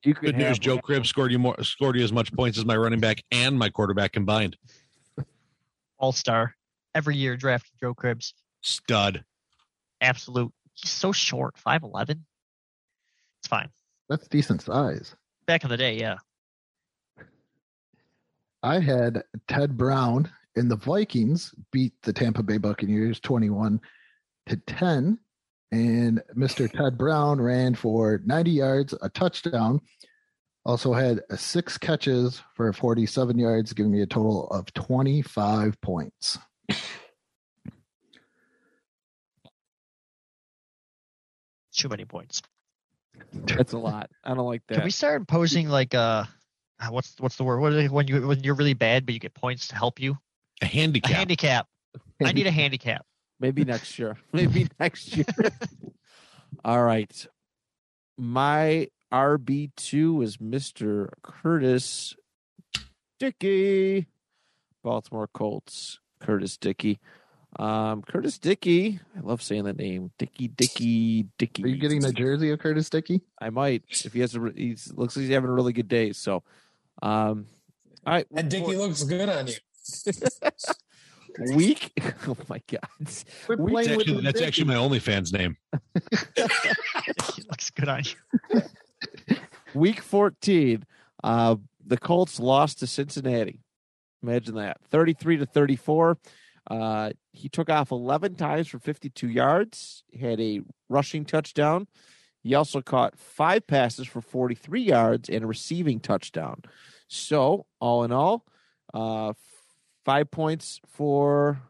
Speaker 1: You could
Speaker 5: Good news,
Speaker 1: have-
Speaker 5: Joe Cribbs scored you more scored you as much points as my running back and my quarterback combined.
Speaker 3: All star. Every year drafting Joe Cribbs.
Speaker 5: Stud.
Speaker 3: Absolute. He's so short. 5'11. It's fine.
Speaker 2: That's decent size.
Speaker 3: Back in the day, yeah.
Speaker 2: I had Ted Brown and the Vikings beat the Tampa Bay Buccaneers 21 to 10. And Mr. Ted Brown ran for 90 yards, a touchdown. Also had six catches for 47 yards, giving me a total of 25 points.
Speaker 3: Too many points.
Speaker 1: That's a lot. I don't like that.
Speaker 3: Can we start imposing like uh uh, what's what's the word? What is it when you when you're really bad but you get points to help you?
Speaker 5: A
Speaker 3: A
Speaker 5: handicap.
Speaker 3: handicap. I need a (laughs) handicap.
Speaker 1: Maybe next year. (laughs) Maybe next year. (laughs) All right. My RB2 is Mr. Curtis Dickey. Baltimore Colts. Curtis Dickey. Um, Curtis Dickey. I love saying that name. Dickey, Dickey, Dickey.
Speaker 2: Are you getting the jersey of Curtis Dickey?
Speaker 1: I might if he has a. He looks like he's having a really good day. So, um, all right.
Speaker 4: And Dickie looks good on you. (laughs)
Speaker 1: week. Oh my god.
Speaker 2: Quit
Speaker 1: We-
Speaker 2: playing
Speaker 5: That's
Speaker 2: with
Speaker 5: actually,
Speaker 2: the
Speaker 5: that's actually my OnlyFans name. (laughs)
Speaker 3: It looks good on you.
Speaker 1: Week 14, uh, the Colts lost to Cincinnati. Imagine that. 33 to 34. Uh, he took off 11 times for 52 yards, had a rushing touchdown. He also caught five passes for 43 yards and a receiving touchdown. So, all in all, uh, five points for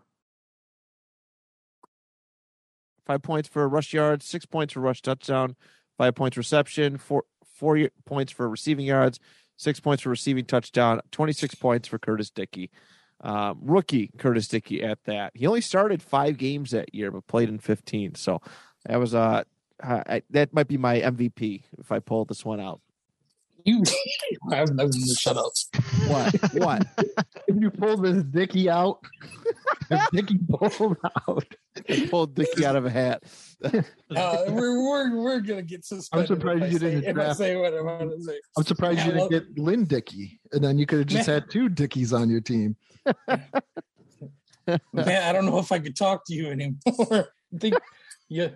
Speaker 1: five points for rush yards, six points for rush touchdown, five points reception, four four points for receiving yards, six points for receiving touchdown, twenty six points for Curtis Dickey, um, rookie Curtis Dickey at that. He only started five games that year, but played in fifteen. So that was uh, I, that might be my MVP if I pull this one out.
Speaker 4: You, (laughs) I'm, I'm shut up.
Speaker 1: What? what? (laughs)
Speaker 2: If you pulled this Dickey out, (laughs) (laughs) if Dickey pulled out,
Speaker 1: I pulled Dickey out of a hat. (laughs)
Speaker 4: Uh, we're, we're, we're gonna get suspended.
Speaker 2: surprised
Speaker 4: if I
Speaker 2: you
Speaker 4: say-
Speaker 2: didn't
Speaker 4: If I
Speaker 2: draft-
Speaker 4: say what I want to say.
Speaker 2: I'm surprised you didn't get Lynn Dickey, and then you could have just
Speaker 4: Man.
Speaker 2: had two Dickies on your team. (laughs)
Speaker 4: Man, I don't know if I could talk to you anymore. I think yeah,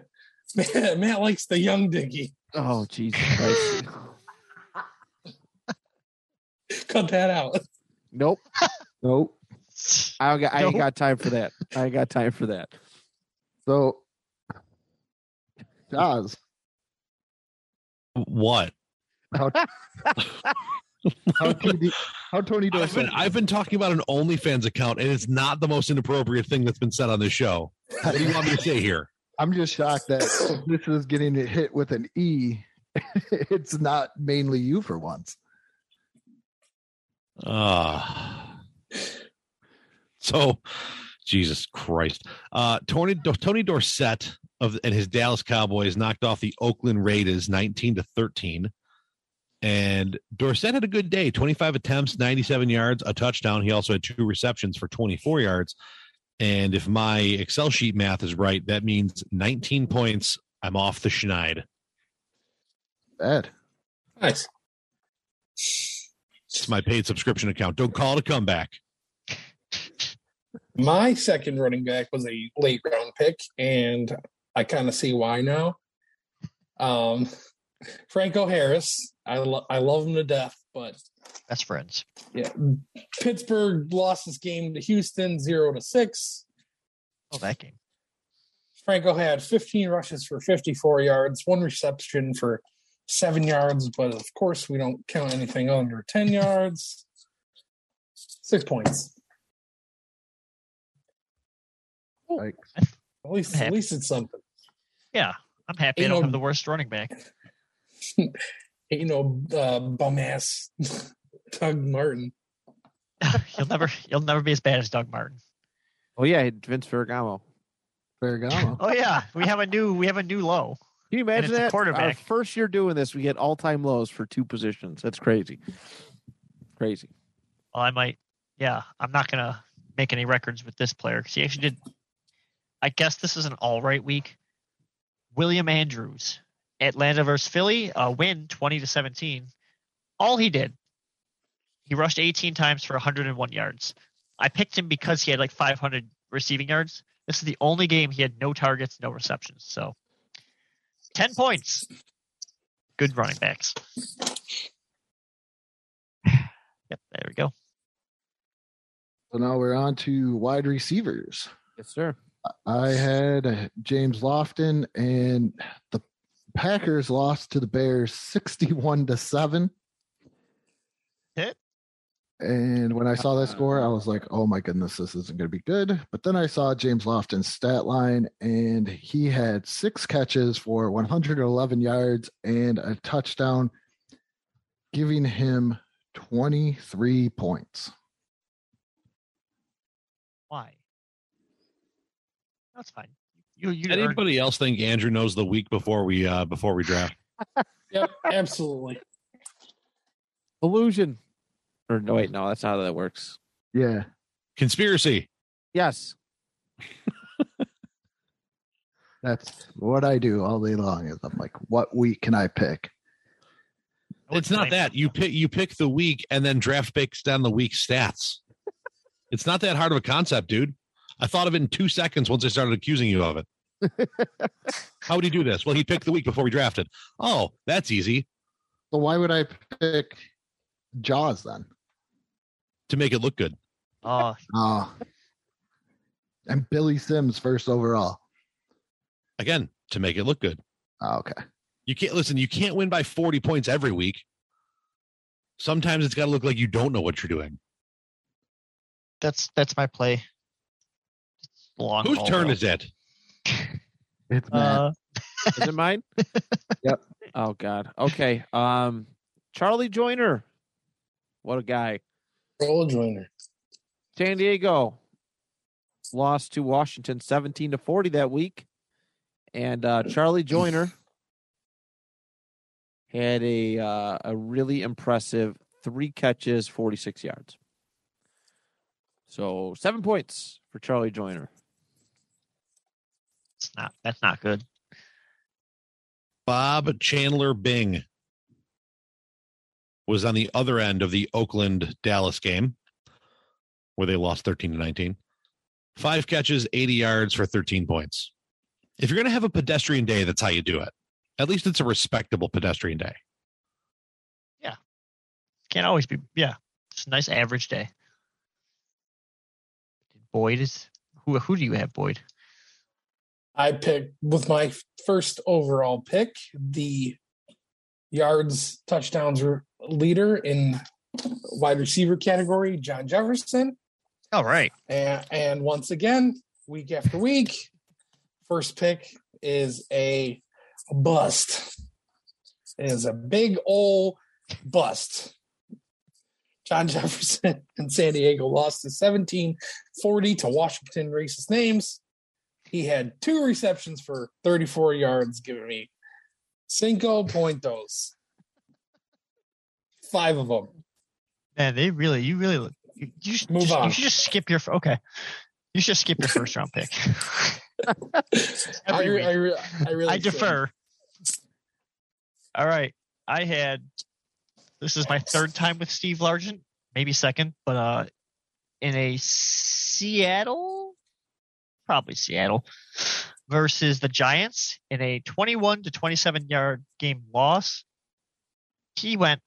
Speaker 4: Matt, Matt likes the young Dickie.
Speaker 1: Oh Jesus Christ!
Speaker 4: Cut that out.
Speaker 1: nope.
Speaker 2: Nope.
Speaker 1: I don't got. I ain't
Speaker 3: Nope.
Speaker 1: got time for that. I ain't got time for that.
Speaker 2: So, Oz,
Speaker 5: What?
Speaker 2: how, (laughs) how, Tony, how Tony
Speaker 5: I've been, I've been talking about an OnlyFans account, and it's not the most inappropriate thing that's been said on this show. What do you want me to say here?
Speaker 2: I'm just shocked that this is getting hit with an E. (laughs) it's not mainly you for once.
Speaker 5: Ah. So, Jesus Christ. Uh, Tony Tony Dorsett of and his Dallas Cowboys knocked off the Oakland Raiders 19 to 13. And Dorsett had a good day 25 attempts, 97 yards, a touchdown. He also had two receptions for 24 yards. And if my Excel sheet math is right, that means 19 points. I'm off the schneid.
Speaker 2: Bad.
Speaker 4: Nice.
Speaker 5: It's my paid subscription account. Don't call it a comeback.
Speaker 4: My second running back was a late round pick, and I kind of see why now. Um, Franco Harris, I lo- I love him to death, but
Speaker 3: Best friends.
Speaker 4: yeah, Pittsburgh lost this game to Houston zero to six.
Speaker 3: Oh, that game.
Speaker 4: Franco had 15 rushes for 54 yards, one reception for seven yards, but of course we don't count anything under 10 yards. Six points.
Speaker 2: Like,
Speaker 4: At least, at least it's something.
Speaker 3: Yeah, I'm happy I
Speaker 4: You
Speaker 3: don't
Speaker 4: know-
Speaker 3: have the worst running back. (laughs)
Speaker 4: Ain't no uh, bum ass (laughs) Doug Martin. (laughs)
Speaker 3: you'll never you'll never be as bad as Doug Martin.
Speaker 1: Oh yeah, Vince Ferragamo.
Speaker 2: Ferragamo.
Speaker 3: Oh yeah, we have a new we have a new low.
Speaker 1: Can you imagine
Speaker 3: it's a
Speaker 1: that? Our
Speaker 3: quarterback.
Speaker 1: first year doing this, we get all time lows for two positions. That's crazy. Crazy.
Speaker 3: Well, I might. Yeah, I'm not gonna make any records with this player because he actually did. I guess this is an all right week. William Andrews, Atlanta versus Philly, a win, twenty to seventeen. All he did, he rushed 18 times for 101 yards. I picked him because he had like 500 receiving yards. This is the only game he had no targets, no receptions. So, 10 points. Good running backs. (sighs) Yep, there we go.
Speaker 2: So now we're on to wide receivers.
Speaker 1: Yes, sir.
Speaker 2: I had James Lofton, and the Packers lost to the Bears 61 to 7.
Speaker 3: Hit.
Speaker 2: And when I saw that uh-huh. score, I was like, oh my goodness, this isn't going to be good. But then I saw James Lofton's stat line, and he had six catches for 111 yards and a touchdown, giving him 23 points.
Speaker 3: Why? That's fine. You you earned-
Speaker 5: Anybody else think Andrew knows the week before we uh before we draft? (laughs)
Speaker 4: Yep, absolutely.
Speaker 1: Illusion. Or no, wait, no, that's not how that works.
Speaker 2: Yeah.
Speaker 5: Conspiracy.
Speaker 1: Yes. (laughs)
Speaker 2: That's what I do all day long. Is I'm like, what week can I pick?
Speaker 3: I
Speaker 5: It's not that you pick you pick the week and then draft picks down the week stats. it's not that hard of a concept, dude. I thought of it in two seconds once I started accusing you of it. (laughs) How would he do this? Well, he picked the week before we drafted. Oh, that's easy
Speaker 2: So why would I pick Jaws then?
Speaker 5: to make it look good.
Speaker 3: Oh,
Speaker 2: Oh. And Billy Sims first overall.
Speaker 5: Again, to make it look good.
Speaker 2: Oh, okay.
Speaker 5: You can't listen, you can't win by 40 points every week. Sometimes it's got to look like you don't know what you're doing.
Speaker 3: that's that's my play. It's long.
Speaker 5: Whose turn
Speaker 3: though.
Speaker 5: is it? (laughs)
Speaker 2: It's Matt.
Speaker 3: Uh, (laughs)
Speaker 1: Is it mine? (laughs)
Speaker 2: Yep.
Speaker 1: Oh God. Okay. Um, Charlie Joiner. What a guy.
Speaker 4: Roll joiner.
Speaker 1: San Diego lost to Washington 17 to 40 that week. And uh, Charlie Joiner had a uh, a really impressive three catches, 46 yards. So seven points for Charlie Joiner.
Speaker 3: It's not. That's not good.
Speaker 5: Bob Chandler Bing was on the other end of the Oakland Dallas game where they lost 13 to 19. Five catches, 80 yards for 13 points. If you're going to have a pedestrian day, that's how you do it. At least it's a respectable pedestrian day. Yeah.
Speaker 3: Can't always be. Yeah, it's a nice average day. Boyd is who? Who do you have, Boyd?
Speaker 4: I picked with my first overall pick the yards touchdowns leader in wide receiver category, John Jefferson.
Speaker 3: All right.
Speaker 4: And, and once again, week after week, first pick is a bust. It is a big old bust. John Jefferson (laughs) and San Diego lost to 17 40 to Washington racist names. He had two receptions for 34 yards, giving me cinco puntos. Five of them.
Speaker 3: Man, they really. You really. You, you should
Speaker 4: Move
Speaker 3: just,
Speaker 4: on.
Speaker 3: You should just skip your. Okay. You should skip your first round pick.
Speaker 4: I, re- I, re- I really
Speaker 3: I defer. All right. I had this is my third time with Steve Largent, maybe second, but uh in a Seattle probably Seattle versus the Giants in a 21 to 27 yard game loss. He went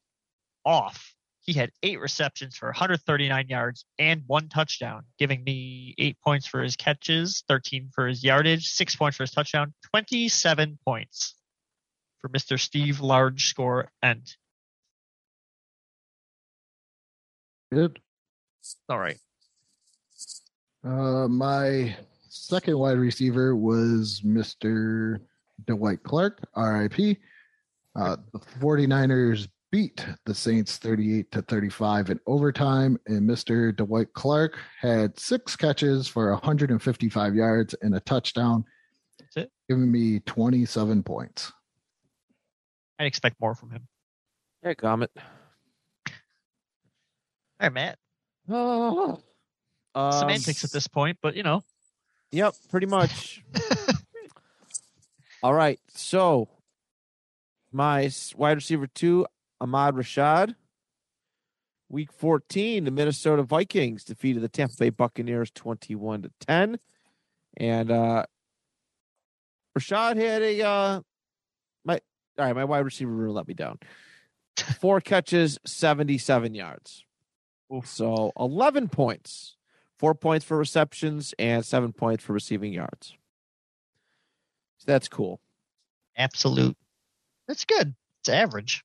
Speaker 3: off. He had eight receptions for 139 yards and one touchdown, giving me eight points for his catches, 13 for his yardage, six points for his touchdown, 27 points for Mr. Steve Large Score End.
Speaker 2: Good.
Speaker 3: All right.
Speaker 2: Uh, my second wide receiver was Mr. Dwight Clark, RIP. Uh, the 49ers beat the Saints 38 to 35 in overtime, and Mr. Dwight Clark had six catches for 155 yards and a touchdown,
Speaker 3: That's it.
Speaker 2: giving me 27 points.
Speaker 3: I'd expect more from him.
Speaker 1: Yeah, Comet.
Speaker 3: right, Matt.
Speaker 1: Oh. (sighs) Um,
Speaker 3: Semantics at this point, but you know,
Speaker 1: Yep, pretty much. All right. So my wide receiver two, Ahmad Rashad. Week 14, the Minnesota Vikings defeated the Tampa Bay Buccaneers 21 to 10. And uh Rashad had a uh my all right, my wide receiver room let me down. Four catches, 77 yards. So 11 points. Four points for receptions and seven points for receiving yards. So that's cool.
Speaker 3: absolute. That's good. It's average.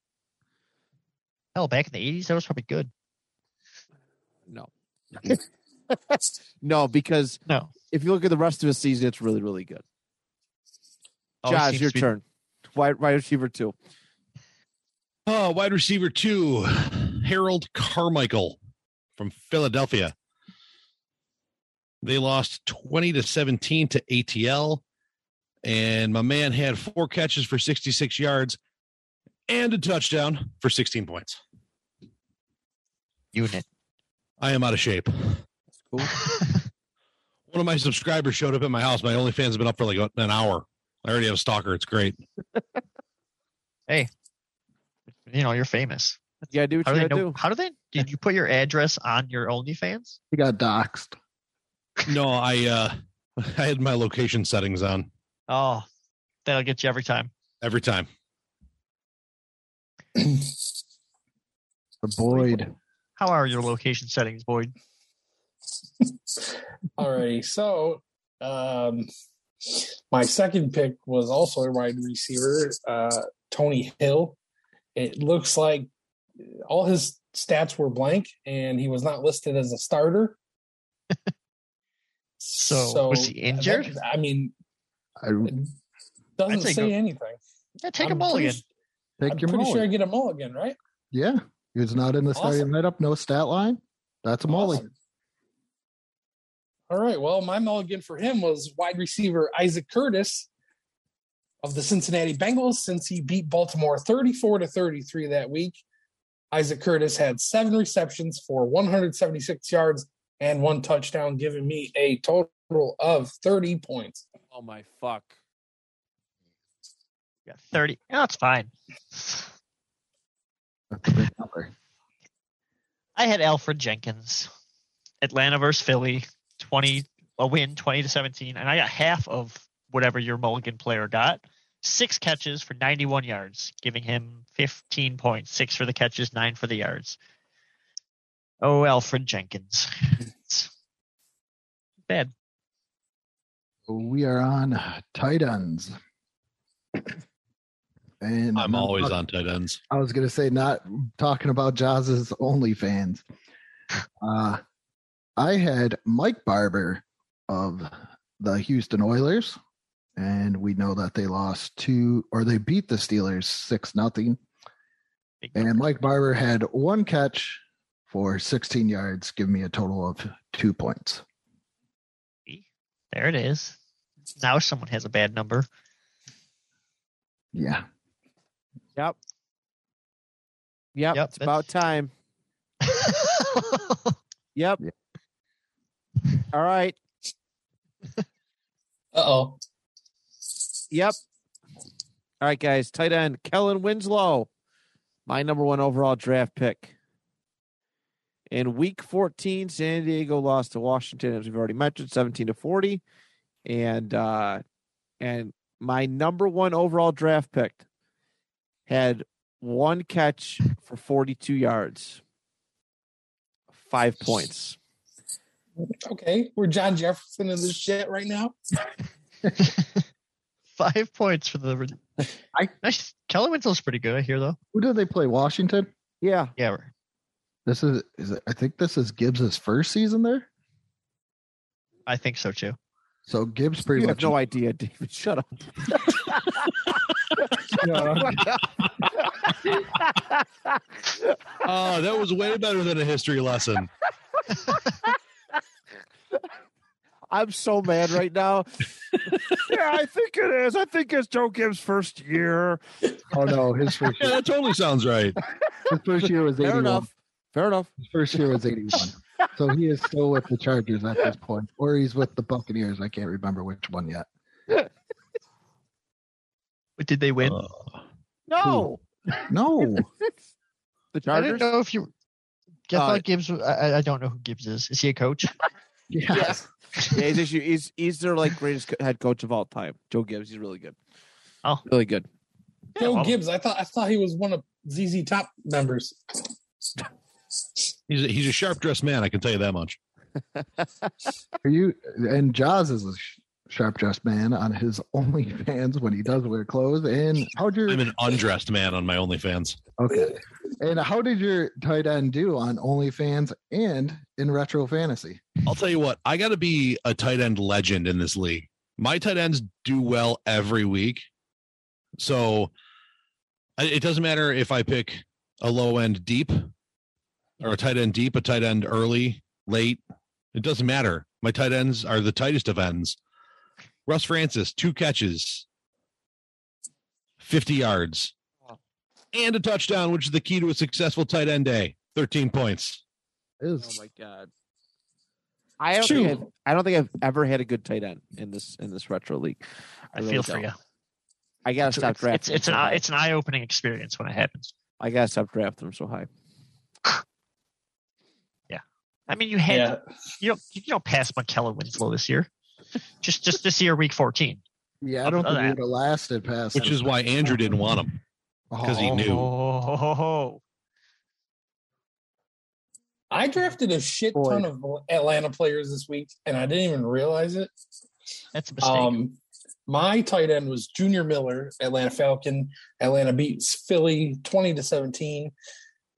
Speaker 3: Hell, back in the eighties, that was probably good.
Speaker 1: No. no, because
Speaker 3: No,
Speaker 1: if you look at the rest of the season, it's really, really good.
Speaker 3: Oh,
Speaker 1: Always
Speaker 3: Joz,
Speaker 1: your
Speaker 3: be-
Speaker 1: turn. Wide, wide receiver two.
Speaker 5: Oh, wide receiver two, Harold Carmichael from Philadelphia. They lost 20 to 17 to ATL. And my man had four catches for 66 yards and a touchdown for 16 points.
Speaker 3: Unit.
Speaker 5: I am out of shape.
Speaker 1: Cool. (laughs)
Speaker 5: One of my subscribers showed up at my house. My OnlyFans has been up for like an hour. I already have a stalker. It's great. (laughs)
Speaker 3: Hey, you know, you're famous.
Speaker 1: You gotta do what
Speaker 3: How
Speaker 1: you
Speaker 3: do they
Speaker 1: gotta
Speaker 3: know?
Speaker 1: do.
Speaker 3: How do they? Did you put your address on your OnlyFans?
Speaker 2: He got doxxed.
Speaker 5: No, I uh (laughs) I had my location settings on
Speaker 3: Oh, that'll get you every time.
Speaker 5: every time.
Speaker 2: The (clears throat) Boyd.
Speaker 3: How are your location settings, Boyd? (laughs)
Speaker 4: Alrighty, so um, my second pick was also a wide receiver, uh, Tony Hill. It looks like all his stats were blank, and he was not listed as a starter. (laughs)
Speaker 3: So, was he injured?
Speaker 4: I mean,
Speaker 2: I
Speaker 4: it doesn't
Speaker 3: say
Speaker 4: say
Speaker 3: go-
Speaker 4: anything.
Speaker 3: Yeah, take a
Speaker 4: I'm
Speaker 3: mulligan.
Speaker 4: Pretty,
Speaker 2: take
Speaker 4: I'm
Speaker 2: your
Speaker 4: pretty sure I get a mulligan, right?
Speaker 2: Yeah, he was not in the starting
Speaker 4: Awesome.
Speaker 2: lineup. No stat line. That's a mulligan.
Speaker 4: All right. Well, my mulligan for him was wide receiver Isaac Curtis of the Cincinnati Bengals since he beat Baltimore 34 to 33 that week. Isaac Curtis had seven receptions for 176 yards and one touchdown, giving me a total of 30 points.
Speaker 1: Oh my fuck.
Speaker 3: Yeah, thirty. No, it's fine.
Speaker 2: That's a big number.
Speaker 3: I had Alfred Jenkins, Atlanta versus Philly, twenty a win, twenty to seventeen, and I got half of whatever your mulligan player got. Six catches for ninety-one yards, giving him fifteen points. Six for the catches, nine for the yards. Oh, Alfred Jenkins. It's (laughs) bad.
Speaker 2: We are on tight ends. (clears throat) And
Speaker 5: I'm always
Speaker 2: talk-
Speaker 5: on tight ends.
Speaker 2: I was gonna say not talking about Joz's OnlyFans. (laughs) Uh I had Mike Barber of the Houston Oilers, and we know that they lost two or they beat the Steelers six nothing. And. Mike Barber had one catch for 16 yards, give me a total of two points.
Speaker 3: There it is. Now someone has a bad number.
Speaker 2: Yeah.
Speaker 1: Yep. Yep.
Speaker 3: Yep,
Speaker 1: it's about time. (laughs) Yep.
Speaker 2: Yeah.
Speaker 1: All right.
Speaker 4: Uh oh.
Speaker 1: Yep. All right, guys. Tight end Kellen Winslow, my number one overall draft pick. In week 14, San Diego lost to Washington, as we've already mentioned, 17 to 40. And uh and my number one overall draft pick had one catch for 42 yards. Five points.
Speaker 4: Okay. We're John Jefferson in this shit right now. (laughs)
Speaker 3: Five points for the.
Speaker 2: I-
Speaker 3: nice. Kellen Winslow's pretty good. I hear though.
Speaker 2: Who did they play? Washington?
Speaker 1: Yeah.
Speaker 3: Yeah, we're-
Speaker 2: This is, is it, I think this is Gibbs's first season there.
Speaker 3: I think so too.
Speaker 2: So Gibbs pretty much,
Speaker 1: You have
Speaker 2: much
Speaker 1: no idea, David. Shut up.
Speaker 5: Oh, (laughs) that was way better than a history lesson. (laughs)
Speaker 1: I'm so mad right now. (laughs) yeah, I think it is. I think it's Joe Gibbs' first year.
Speaker 2: Oh no, his first Year.
Speaker 5: Yeah, that totally sounds right.
Speaker 2: his first year was
Speaker 1: Fair
Speaker 2: 81.
Speaker 1: enough. Fair enough.
Speaker 2: His first year was 81. (laughs) so he is still with the Chargers at this point, or he's with the Buccaneers. I can't remember which one yet.
Speaker 3: But did they win?
Speaker 5: Uh,
Speaker 1: No,
Speaker 2: No, (laughs)
Speaker 1: the Chargers?
Speaker 3: I
Speaker 1: Chargers.
Speaker 3: didn't know if you. I
Speaker 1: Uh,
Speaker 3: thought Gibbs. I, I don't know who Gibbs is. Is he a coach? (laughs)
Speaker 2: yes.
Speaker 1: Yeah, he's, actually, he's he's their like greatest co- head coach of all time. Joe Gibbs. He's really good.
Speaker 3: Oh.
Speaker 1: really good.
Speaker 4: Joe
Speaker 3: well-
Speaker 4: Gibbs. I thought I thought he was one of ZZ Top members.
Speaker 5: He's a, he's a sharp dressed man. I can tell you that much. (laughs)
Speaker 2: Are you and Jaws is a sharp dressed man on his (laughs) OnlyFans when he does wear clothes. And how'd your
Speaker 5: I'm an undressed man on my OnlyFans.
Speaker 2: okay? And how did your tight end do on OnlyFans and in Retro Fantasy?
Speaker 5: I'll tell you what, I got to be a tight end legend in this league. My tight ends do well every week. So it doesn't matter if I pick a low end deep or a tight end deep, a tight end early, late. It doesn't matter. My tight ends are the tightest of ends. Russ Francis, two catches, 50 yards, and a touchdown, which is the key to a successful tight end day. 13 points.
Speaker 1: Oh my god. I don't
Speaker 4: Shoot.
Speaker 1: think I've, I don't think I've ever had a good tight end in this in this retro league.
Speaker 3: I
Speaker 1: really
Speaker 3: feel for
Speaker 1: don't.
Speaker 3: you.
Speaker 1: I gotta
Speaker 3: It's,
Speaker 1: stop drafting.
Speaker 3: it's, it's
Speaker 1: them
Speaker 3: an
Speaker 1: so
Speaker 3: eye-
Speaker 1: high.
Speaker 3: it's an eye opening experience when it happens.
Speaker 1: I gotta stop drafting them so high.
Speaker 3: I mean, you had
Speaker 4: Yeah,
Speaker 3: you don't you don't pass McKellar Winslow this year. Just just this year, week fourteen.
Speaker 2: yeah, I don't
Speaker 3: Other
Speaker 2: think he
Speaker 3: than
Speaker 2: would have lasted past.
Speaker 5: Which is why Andrew didn't want him. because he knew.
Speaker 3: Oh,
Speaker 4: I drafted a shit
Speaker 2: Boy.
Speaker 4: ton of Atlanta players this week, and I didn't even realize it.
Speaker 3: that's a mistake.
Speaker 4: Um, my tight end was Junior Miller, Atlanta Falcon. Atlanta beats Philly twenty to seventeen,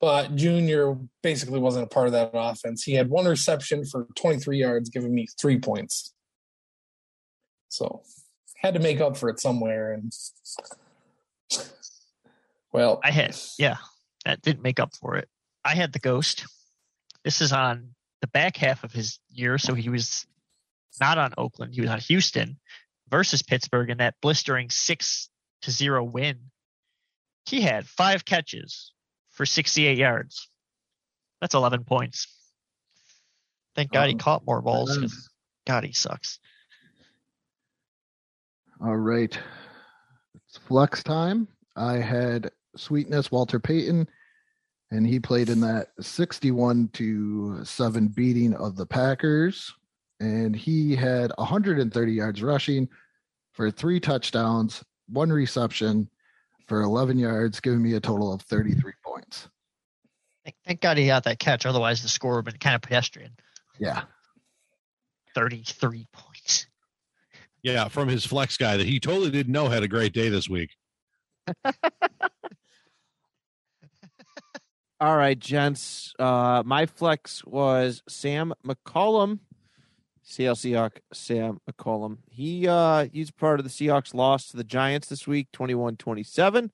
Speaker 4: but Junior basically wasn't a part of that offense. He had one reception for twenty three yards, giving me three points. So had to make up for it somewhere, and well,
Speaker 3: I had yeah, that didn't make up for it. I had the ghost. This is on the back half of his year, so he was not on Oakland. He was on Houston versus Pittsburgh in that blistering six to zero win. He had five catches for 68 yards. That's 11 points. Thank God he
Speaker 2: Oh,
Speaker 3: caught more balls. 'cause God, he sucks.
Speaker 2: All right. It's flex time. I had Sweetness Walter Payton, and he played in that 61 to 7 beating of the Packers. And he had 130 yards rushing for three touchdowns, one reception for 11 yards, giving me a total of 33 points.
Speaker 3: Thank, thank God he got that catch. Otherwise, the score would have been kind of pedestrian.
Speaker 2: Yeah.
Speaker 3: 33 points.
Speaker 5: Yeah, from his flex guy that he totally didn't know had a great day this week. (laughs)
Speaker 1: All right, gents. Uh, my flex was Sam McCullum, Seattle Seahawk. Sam McCullum. He uh, he's part of the Seahawks loss to the Giants this week, 21-27.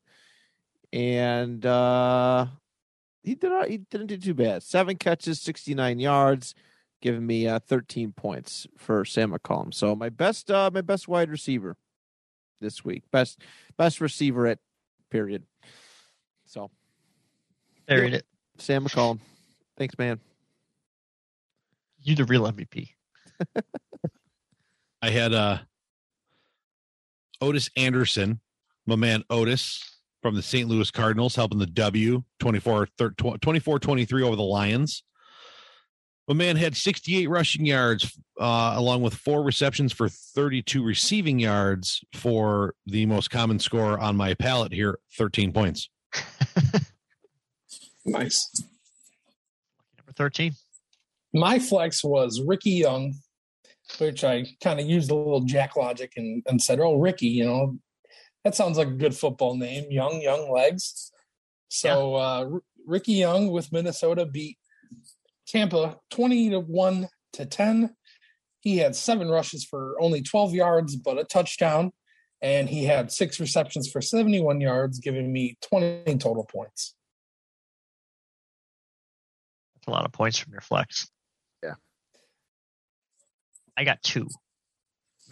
Speaker 1: And uh, he did not, he didn't do too bad. Seven catches, sixty nine yards, giving me uh, thirteen points for Sam McCullum. So my best uh, my best wide receiver this week, best best receiver at period. So
Speaker 3: Buried it.
Speaker 1: Sam McCullum. Thanks, man.
Speaker 3: You the real MVP. (laughs)
Speaker 5: I had uh Ottis Anderson, my man Ottis from the St. Louis Cardinals, helping the W 24 24 23 over the Lions. My man had 68 rushing yards, uh, along with four receptions for 32 receiving yards for the most common score on my palette here 13 points. (laughs)
Speaker 4: nice.
Speaker 3: Number 13.
Speaker 4: My flex was Ricky Young, which I kind of used a little jack logic and, and said, "Oh, Ricky, you know, that sounds like a good football name. Young, young legs." So uh, R- Ricky Young with Minnesota beat Tampa twenty to one to ten. He had seven rushes for only twelve yards, but a touchdown, and he had six receptions for seventy-one yards, giving me twenty total points.
Speaker 3: That's a lot of points from your flex.
Speaker 2: Yeah.
Speaker 3: I got two.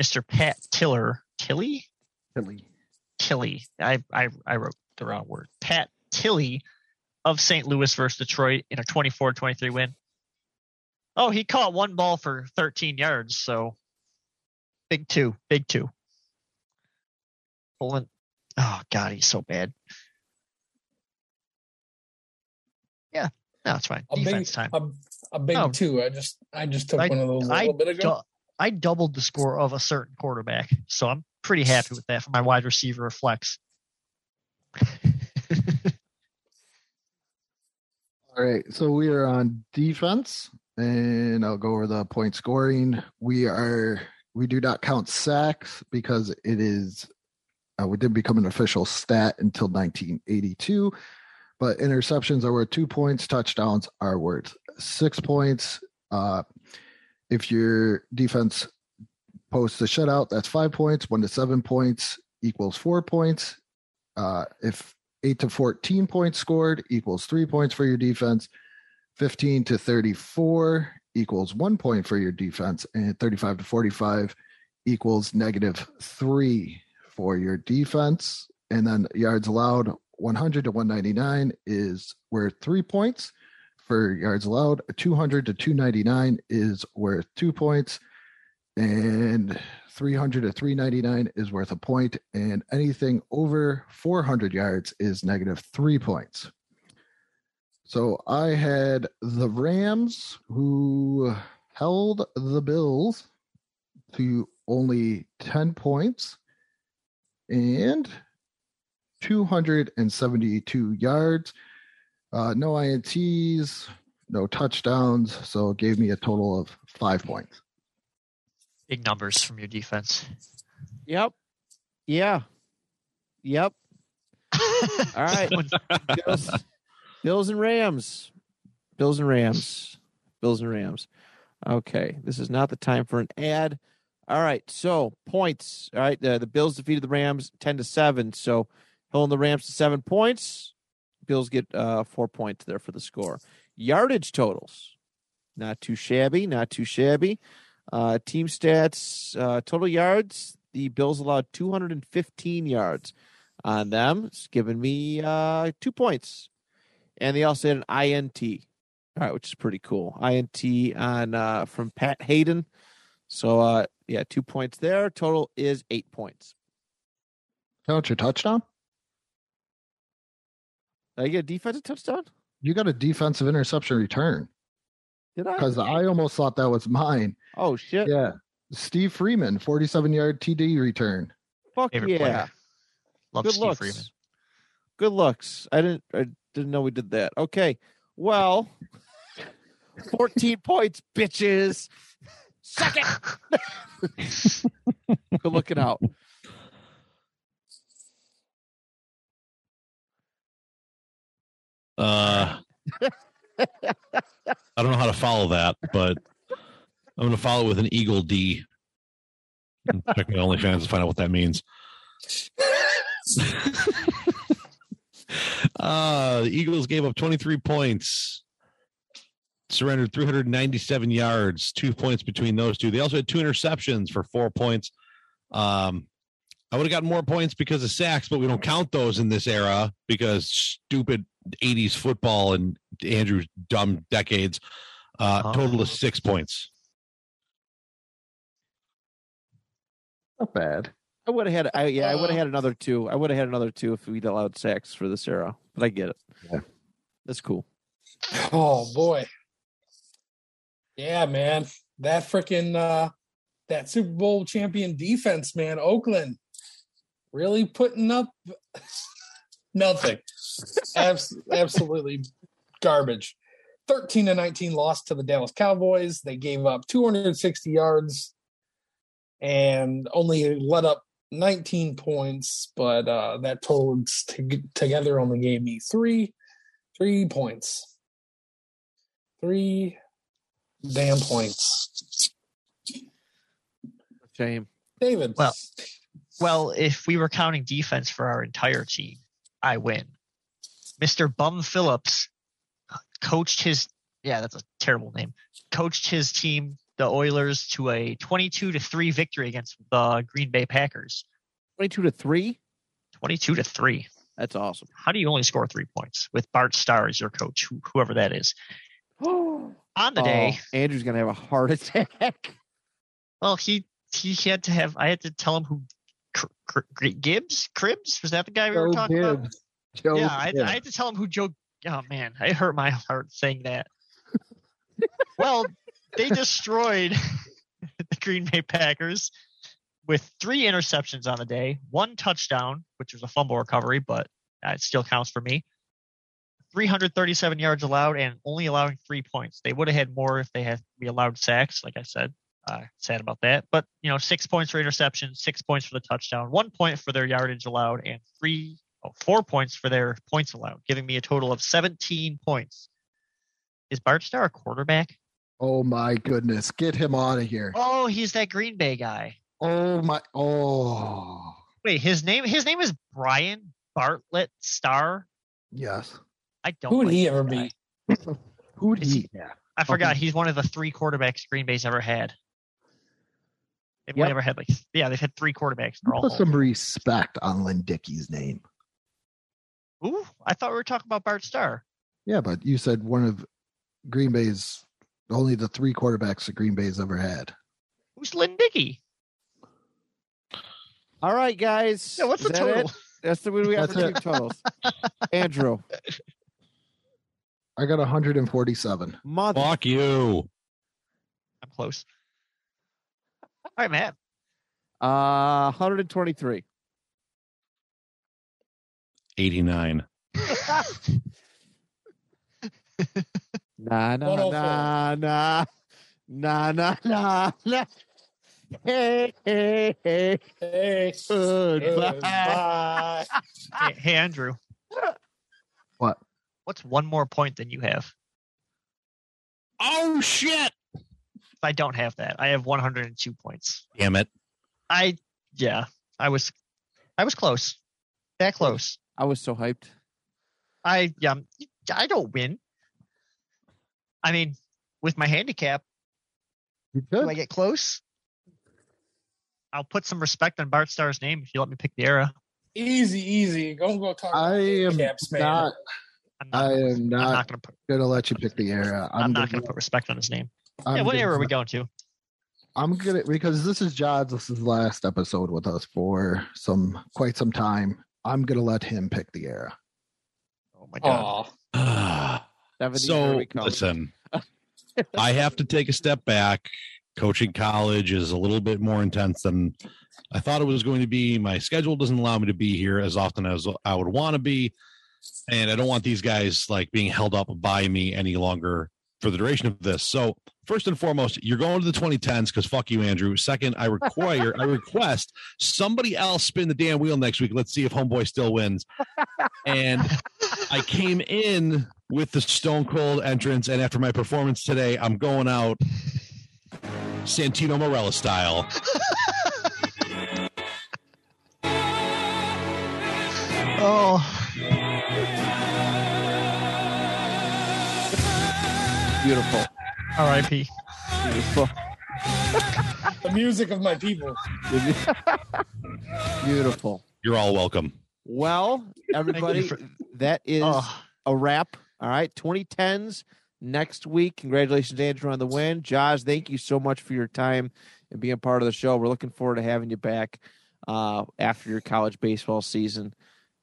Speaker 3: Mr. Pat Tiller. Tilley?
Speaker 2: Philly.
Speaker 3: Tilley. I, I, I wrote the wrong word. Pat Tilley of St. Louis versus Detroit in a 24-23 win. Oh, he caught one ball for 13 yards, so big two, big two. Pulling. Oh God, he's so bad. Yeah, no, it's fine.
Speaker 4: A
Speaker 3: Defense
Speaker 4: big,
Speaker 3: time.
Speaker 4: A, a big
Speaker 3: Oh.
Speaker 4: two. I just I just took
Speaker 3: I-
Speaker 4: one of those a
Speaker 3: I,
Speaker 4: little bit ago.
Speaker 3: I doubled the score of a certain quarterback, so I'm pretty happy with that for my wide receiver flex. (laughs)
Speaker 2: All right, so we are on defense, and I'll go over the point scoring. We are we do not count sacks because it is uh, we didn't become an official stat until 1982. But interceptions are worth two points. Touchdowns are worth six points. Uh, if your defense posts a shutout, that's five points. One to seven points equals four points. Uh, if 8 to 14 points scored equals 3 points for your defense. 15 to 34 equals 1 point for your defense. And 35 to 45 equals negative 3 for your defense. And then yards allowed 100 to 199 is worth 3 points. For yards allowed 200 to 299 is worth 2 points and 300 to 399 is worth a point and anything over 400 yards is negative three points. So i had the rams who held the bills to only 10 points and 272 yards. Uh, no ints no touchdowns so it gave me a total of five points
Speaker 3: Big numbers from your defense.
Speaker 1: Yep. Yeah. Yep. All right. (laughs) Bills, Bills and Rams. Bills and Rams. Bills and Rams. Okay. This is not the time for an ad. All right. So points. All right. The, the Bills defeated the Rams 10 to 7. So holding the Rams to seven points. Bills get uh, four points there for the score. Yardage totals. Not too shabby. Not too shabby. Uh, team stats, uh, total yards. The Bills allowed 215 yards on them. It's given me uh, two points. And they also had an INT, all right, which is pretty cool. INT on uh, from Pat Haden. So uh, yeah, two points there. Total is eight points.
Speaker 2: count your touchdown
Speaker 1: Did I get a defensive touchdown?
Speaker 2: you got a defensive interception return
Speaker 1: Did I?
Speaker 2: because I almost thought that was mine.
Speaker 1: Oh shit!
Speaker 2: Yeah. Steve Freeman, 47 yard TD return.
Speaker 1: Fuck
Speaker 3: Favorite
Speaker 1: yeah!
Speaker 3: player. Love
Speaker 1: Good
Speaker 3: Steve
Speaker 1: looks.
Speaker 3: Freeman.
Speaker 1: Good looks. I didn't. I didn't know we did that. Okay. Well, (laughs) 14 points, bitches. Suck it. (laughs) Good looking out.
Speaker 5: Uh, (laughs) I don't know how to follow that, but I'm going to follow with an Eagle D. Check my OnlyFans to find out what that means. (laughs) uh, the Eagles gave up 23 points, surrendered 397 yards, two points between those two. They also had two interceptions for four points. Um, I would have gotten more points because of sacks, but we don't count those in this era because stupid 80s football and Andrew's dumb decades. Uh,
Speaker 3: Oh.
Speaker 5: Total of six points.
Speaker 2: Not bad.
Speaker 1: I would have had. I yeah. I would have had another two. I would have had another two if we'd allowed sacks for this era. But I get it.
Speaker 2: Yeah.
Speaker 1: That's cool.
Speaker 4: Oh boy. Yeah, man. That freaking uh that Super Bowl champion defense, man, Oakland. Really putting up (laughs) nothing. Abs- absolutely garbage. 13 to 19 loss to the Dallas Cowboys. They gave up 260 yards and only let up 19 points, but uh that total t- together only gave me 3 3 points. Three damn points.
Speaker 1: Shame.
Speaker 4: David.
Speaker 3: Well, Well, if we were counting defense for our entire team, I win. Mr. Bum Phillips coached his yeah, that's a terrible name. Coached his team, the Oilers, to a twenty-two to three victory against the Green Bay Packers.
Speaker 1: 22 to 3.
Speaker 3: Twenty-two to three.
Speaker 1: That's awesome.
Speaker 3: How do you only score three points with Bart Starr as your coach, who, whoever that is? (gasps) On the day,
Speaker 1: Oh, Andrew's gonna have a heart attack.
Speaker 3: well, he he had to have. I had to tell him who Gibbs Cribs was that the guy we were
Speaker 2: Joe
Speaker 3: talking about?
Speaker 2: Joe
Speaker 3: yeah, I,
Speaker 2: Gibbs.
Speaker 3: I had to tell him who Joe. Oh man, I hurt my heart saying that. (laughs) well, they destroyed (laughs) the Green Bay Packers with three interceptions on the day, one touchdown, which was a fumble recovery, but it still counts for me. 337 yards allowed and only allowing three points. They would have had more if they had we allowed sacks, like I said. Uh, sad about that. But, you know, six points for interception, six points for the touchdown, one point for their yardage allowed, and three, Oh, four points for their points allowed, giving me a total of 17 points. Is Bart Starr a quarterback?
Speaker 2: Oh my goodness. Get him out of here.
Speaker 3: Oh, he's that Green Bay guy.
Speaker 2: Oh my oh
Speaker 3: Wait, his name his name is Bryan Bartlett Starr.
Speaker 2: yes.
Speaker 3: I don't.
Speaker 4: Who would
Speaker 3: like
Speaker 4: he ever
Speaker 3: guy.
Speaker 4: be? (laughs)
Speaker 2: Who'd he
Speaker 3: he-
Speaker 2: yeah.
Speaker 3: I forgot
Speaker 2: Okay.
Speaker 3: he's one of the three quarterbacks Green Bay's ever had. They've
Speaker 1: Yep.
Speaker 3: only ever had like yeah, they've had three quarterbacks. They're
Speaker 2: Put some respect on Lynn Dickey's name.
Speaker 3: Ooh, I thought we were talking about Bart Starr.
Speaker 2: Yeah, but you said one of Green Bay's only the three quarterbacks that Green Bay's ever had.
Speaker 3: Who's Lynn Dickey?
Speaker 1: All right, guys.
Speaker 3: Yeah, what's
Speaker 1: Is
Speaker 3: the
Speaker 1: that
Speaker 3: total?
Speaker 1: it? That's the what we have
Speaker 2: That's
Speaker 1: for team totals. (laughs) Andrew,
Speaker 2: I got 147.
Speaker 1: month.
Speaker 5: Fuck you.
Speaker 3: I'm close. All right, Matt.
Speaker 1: Uh, 123.
Speaker 5: 89. (laughs)
Speaker 1: Nah, nah, nah, nah, nah, nah, nah, nah. Hey, hey, hey.
Speaker 4: Hey,
Speaker 1: Goodbye.
Speaker 4: goodbye.
Speaker 3: hey, hey, Andrew.
Speaker 2: What?
Speaker 3: What's one more point than you have?
Speaker 5: Oh, shit.
Speaker 3: I don't have that. I have 102 points.
Speaker 5: Damn it.
Speaker 3: I yeah, I was I was close. That close.
Speaker 1: I was so hyped.
Speaker 3: I yeah, I don't win. I mean, with my handicap,
Speaker 2: You
Speaker 3: do I get close? I'll put some respect on Bart Starr's name if you let me pick the era.
Speaker 4: Easy, easy. Go go talk.
Speaker 2: I am
Speaker 4: Caps, man.
Speaker 2: not.
Speaker 3: I'm not,
Speaker 2: I am
Speaker 3: I'm
Speaker 2: not
Speaker 3: not gonna put
Speaker 2: gonna let you pick the era.
Speaker 3: I'm, not
Speaker 2: gonna,
Speaker 3: gonna put respect on his name.
Speaker 2: I'm
Speaker 3: yeah, what
Speaker 2: gonna-
Speaker 3: era are we going to?
Speaker 2: I'm gonna because this is John's. This is the last episode with us for some quite some time. I'm gonna let him pick the era.
Speaker 3: Oh my god.
Speaker 4: Aw. (sighs)
Speaker 1: 70,
Speaker 5: so
Speaker 1: here we come.
Speaker 5: listen, (laughs) I have to take a step back. Coaching college is a little bit more intense than I thought it was going to be. My schedule doesn't allow me to be here as often as I would want to be, and I don't want these guys like being held up by me any longer for the duration of this. So first and foremost, you're going to the 2010s because fuck you, Andrew. Second, I require, I request somebody else spin the damn wheel next week. Let's see if Homeboy still wins. And I came in with the Stone Cold entrance, and after my performance today, I'm going out Santino Marella style.
Speaker 3: Oh,
Speaker 1: Beautiful.
Speaker 3: R.I.P.
Speaker 1: Beautiful.
Speaker 4: The music of my people. (laughs)
Speaker 1: Beautiful.
Speaker 5: You're all welcome.
Speaker 1: Well, everybody,
Speaker 3: for-
Speaker 1: that is
Speaker 3: Oh,
Speaker 1: a wrap. All right, 2010s next week. Congratulations, Andrew, on the win. Joz, thank you so much for your time and being part of the show. We're looking forward to having you back uh, after your college baseball season.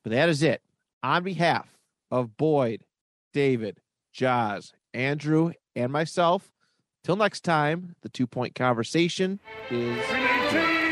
Speaker 1: But that is it. On behalf of Boyd, David, Joz, Andrew, and myself, till next time, the two point conversation is.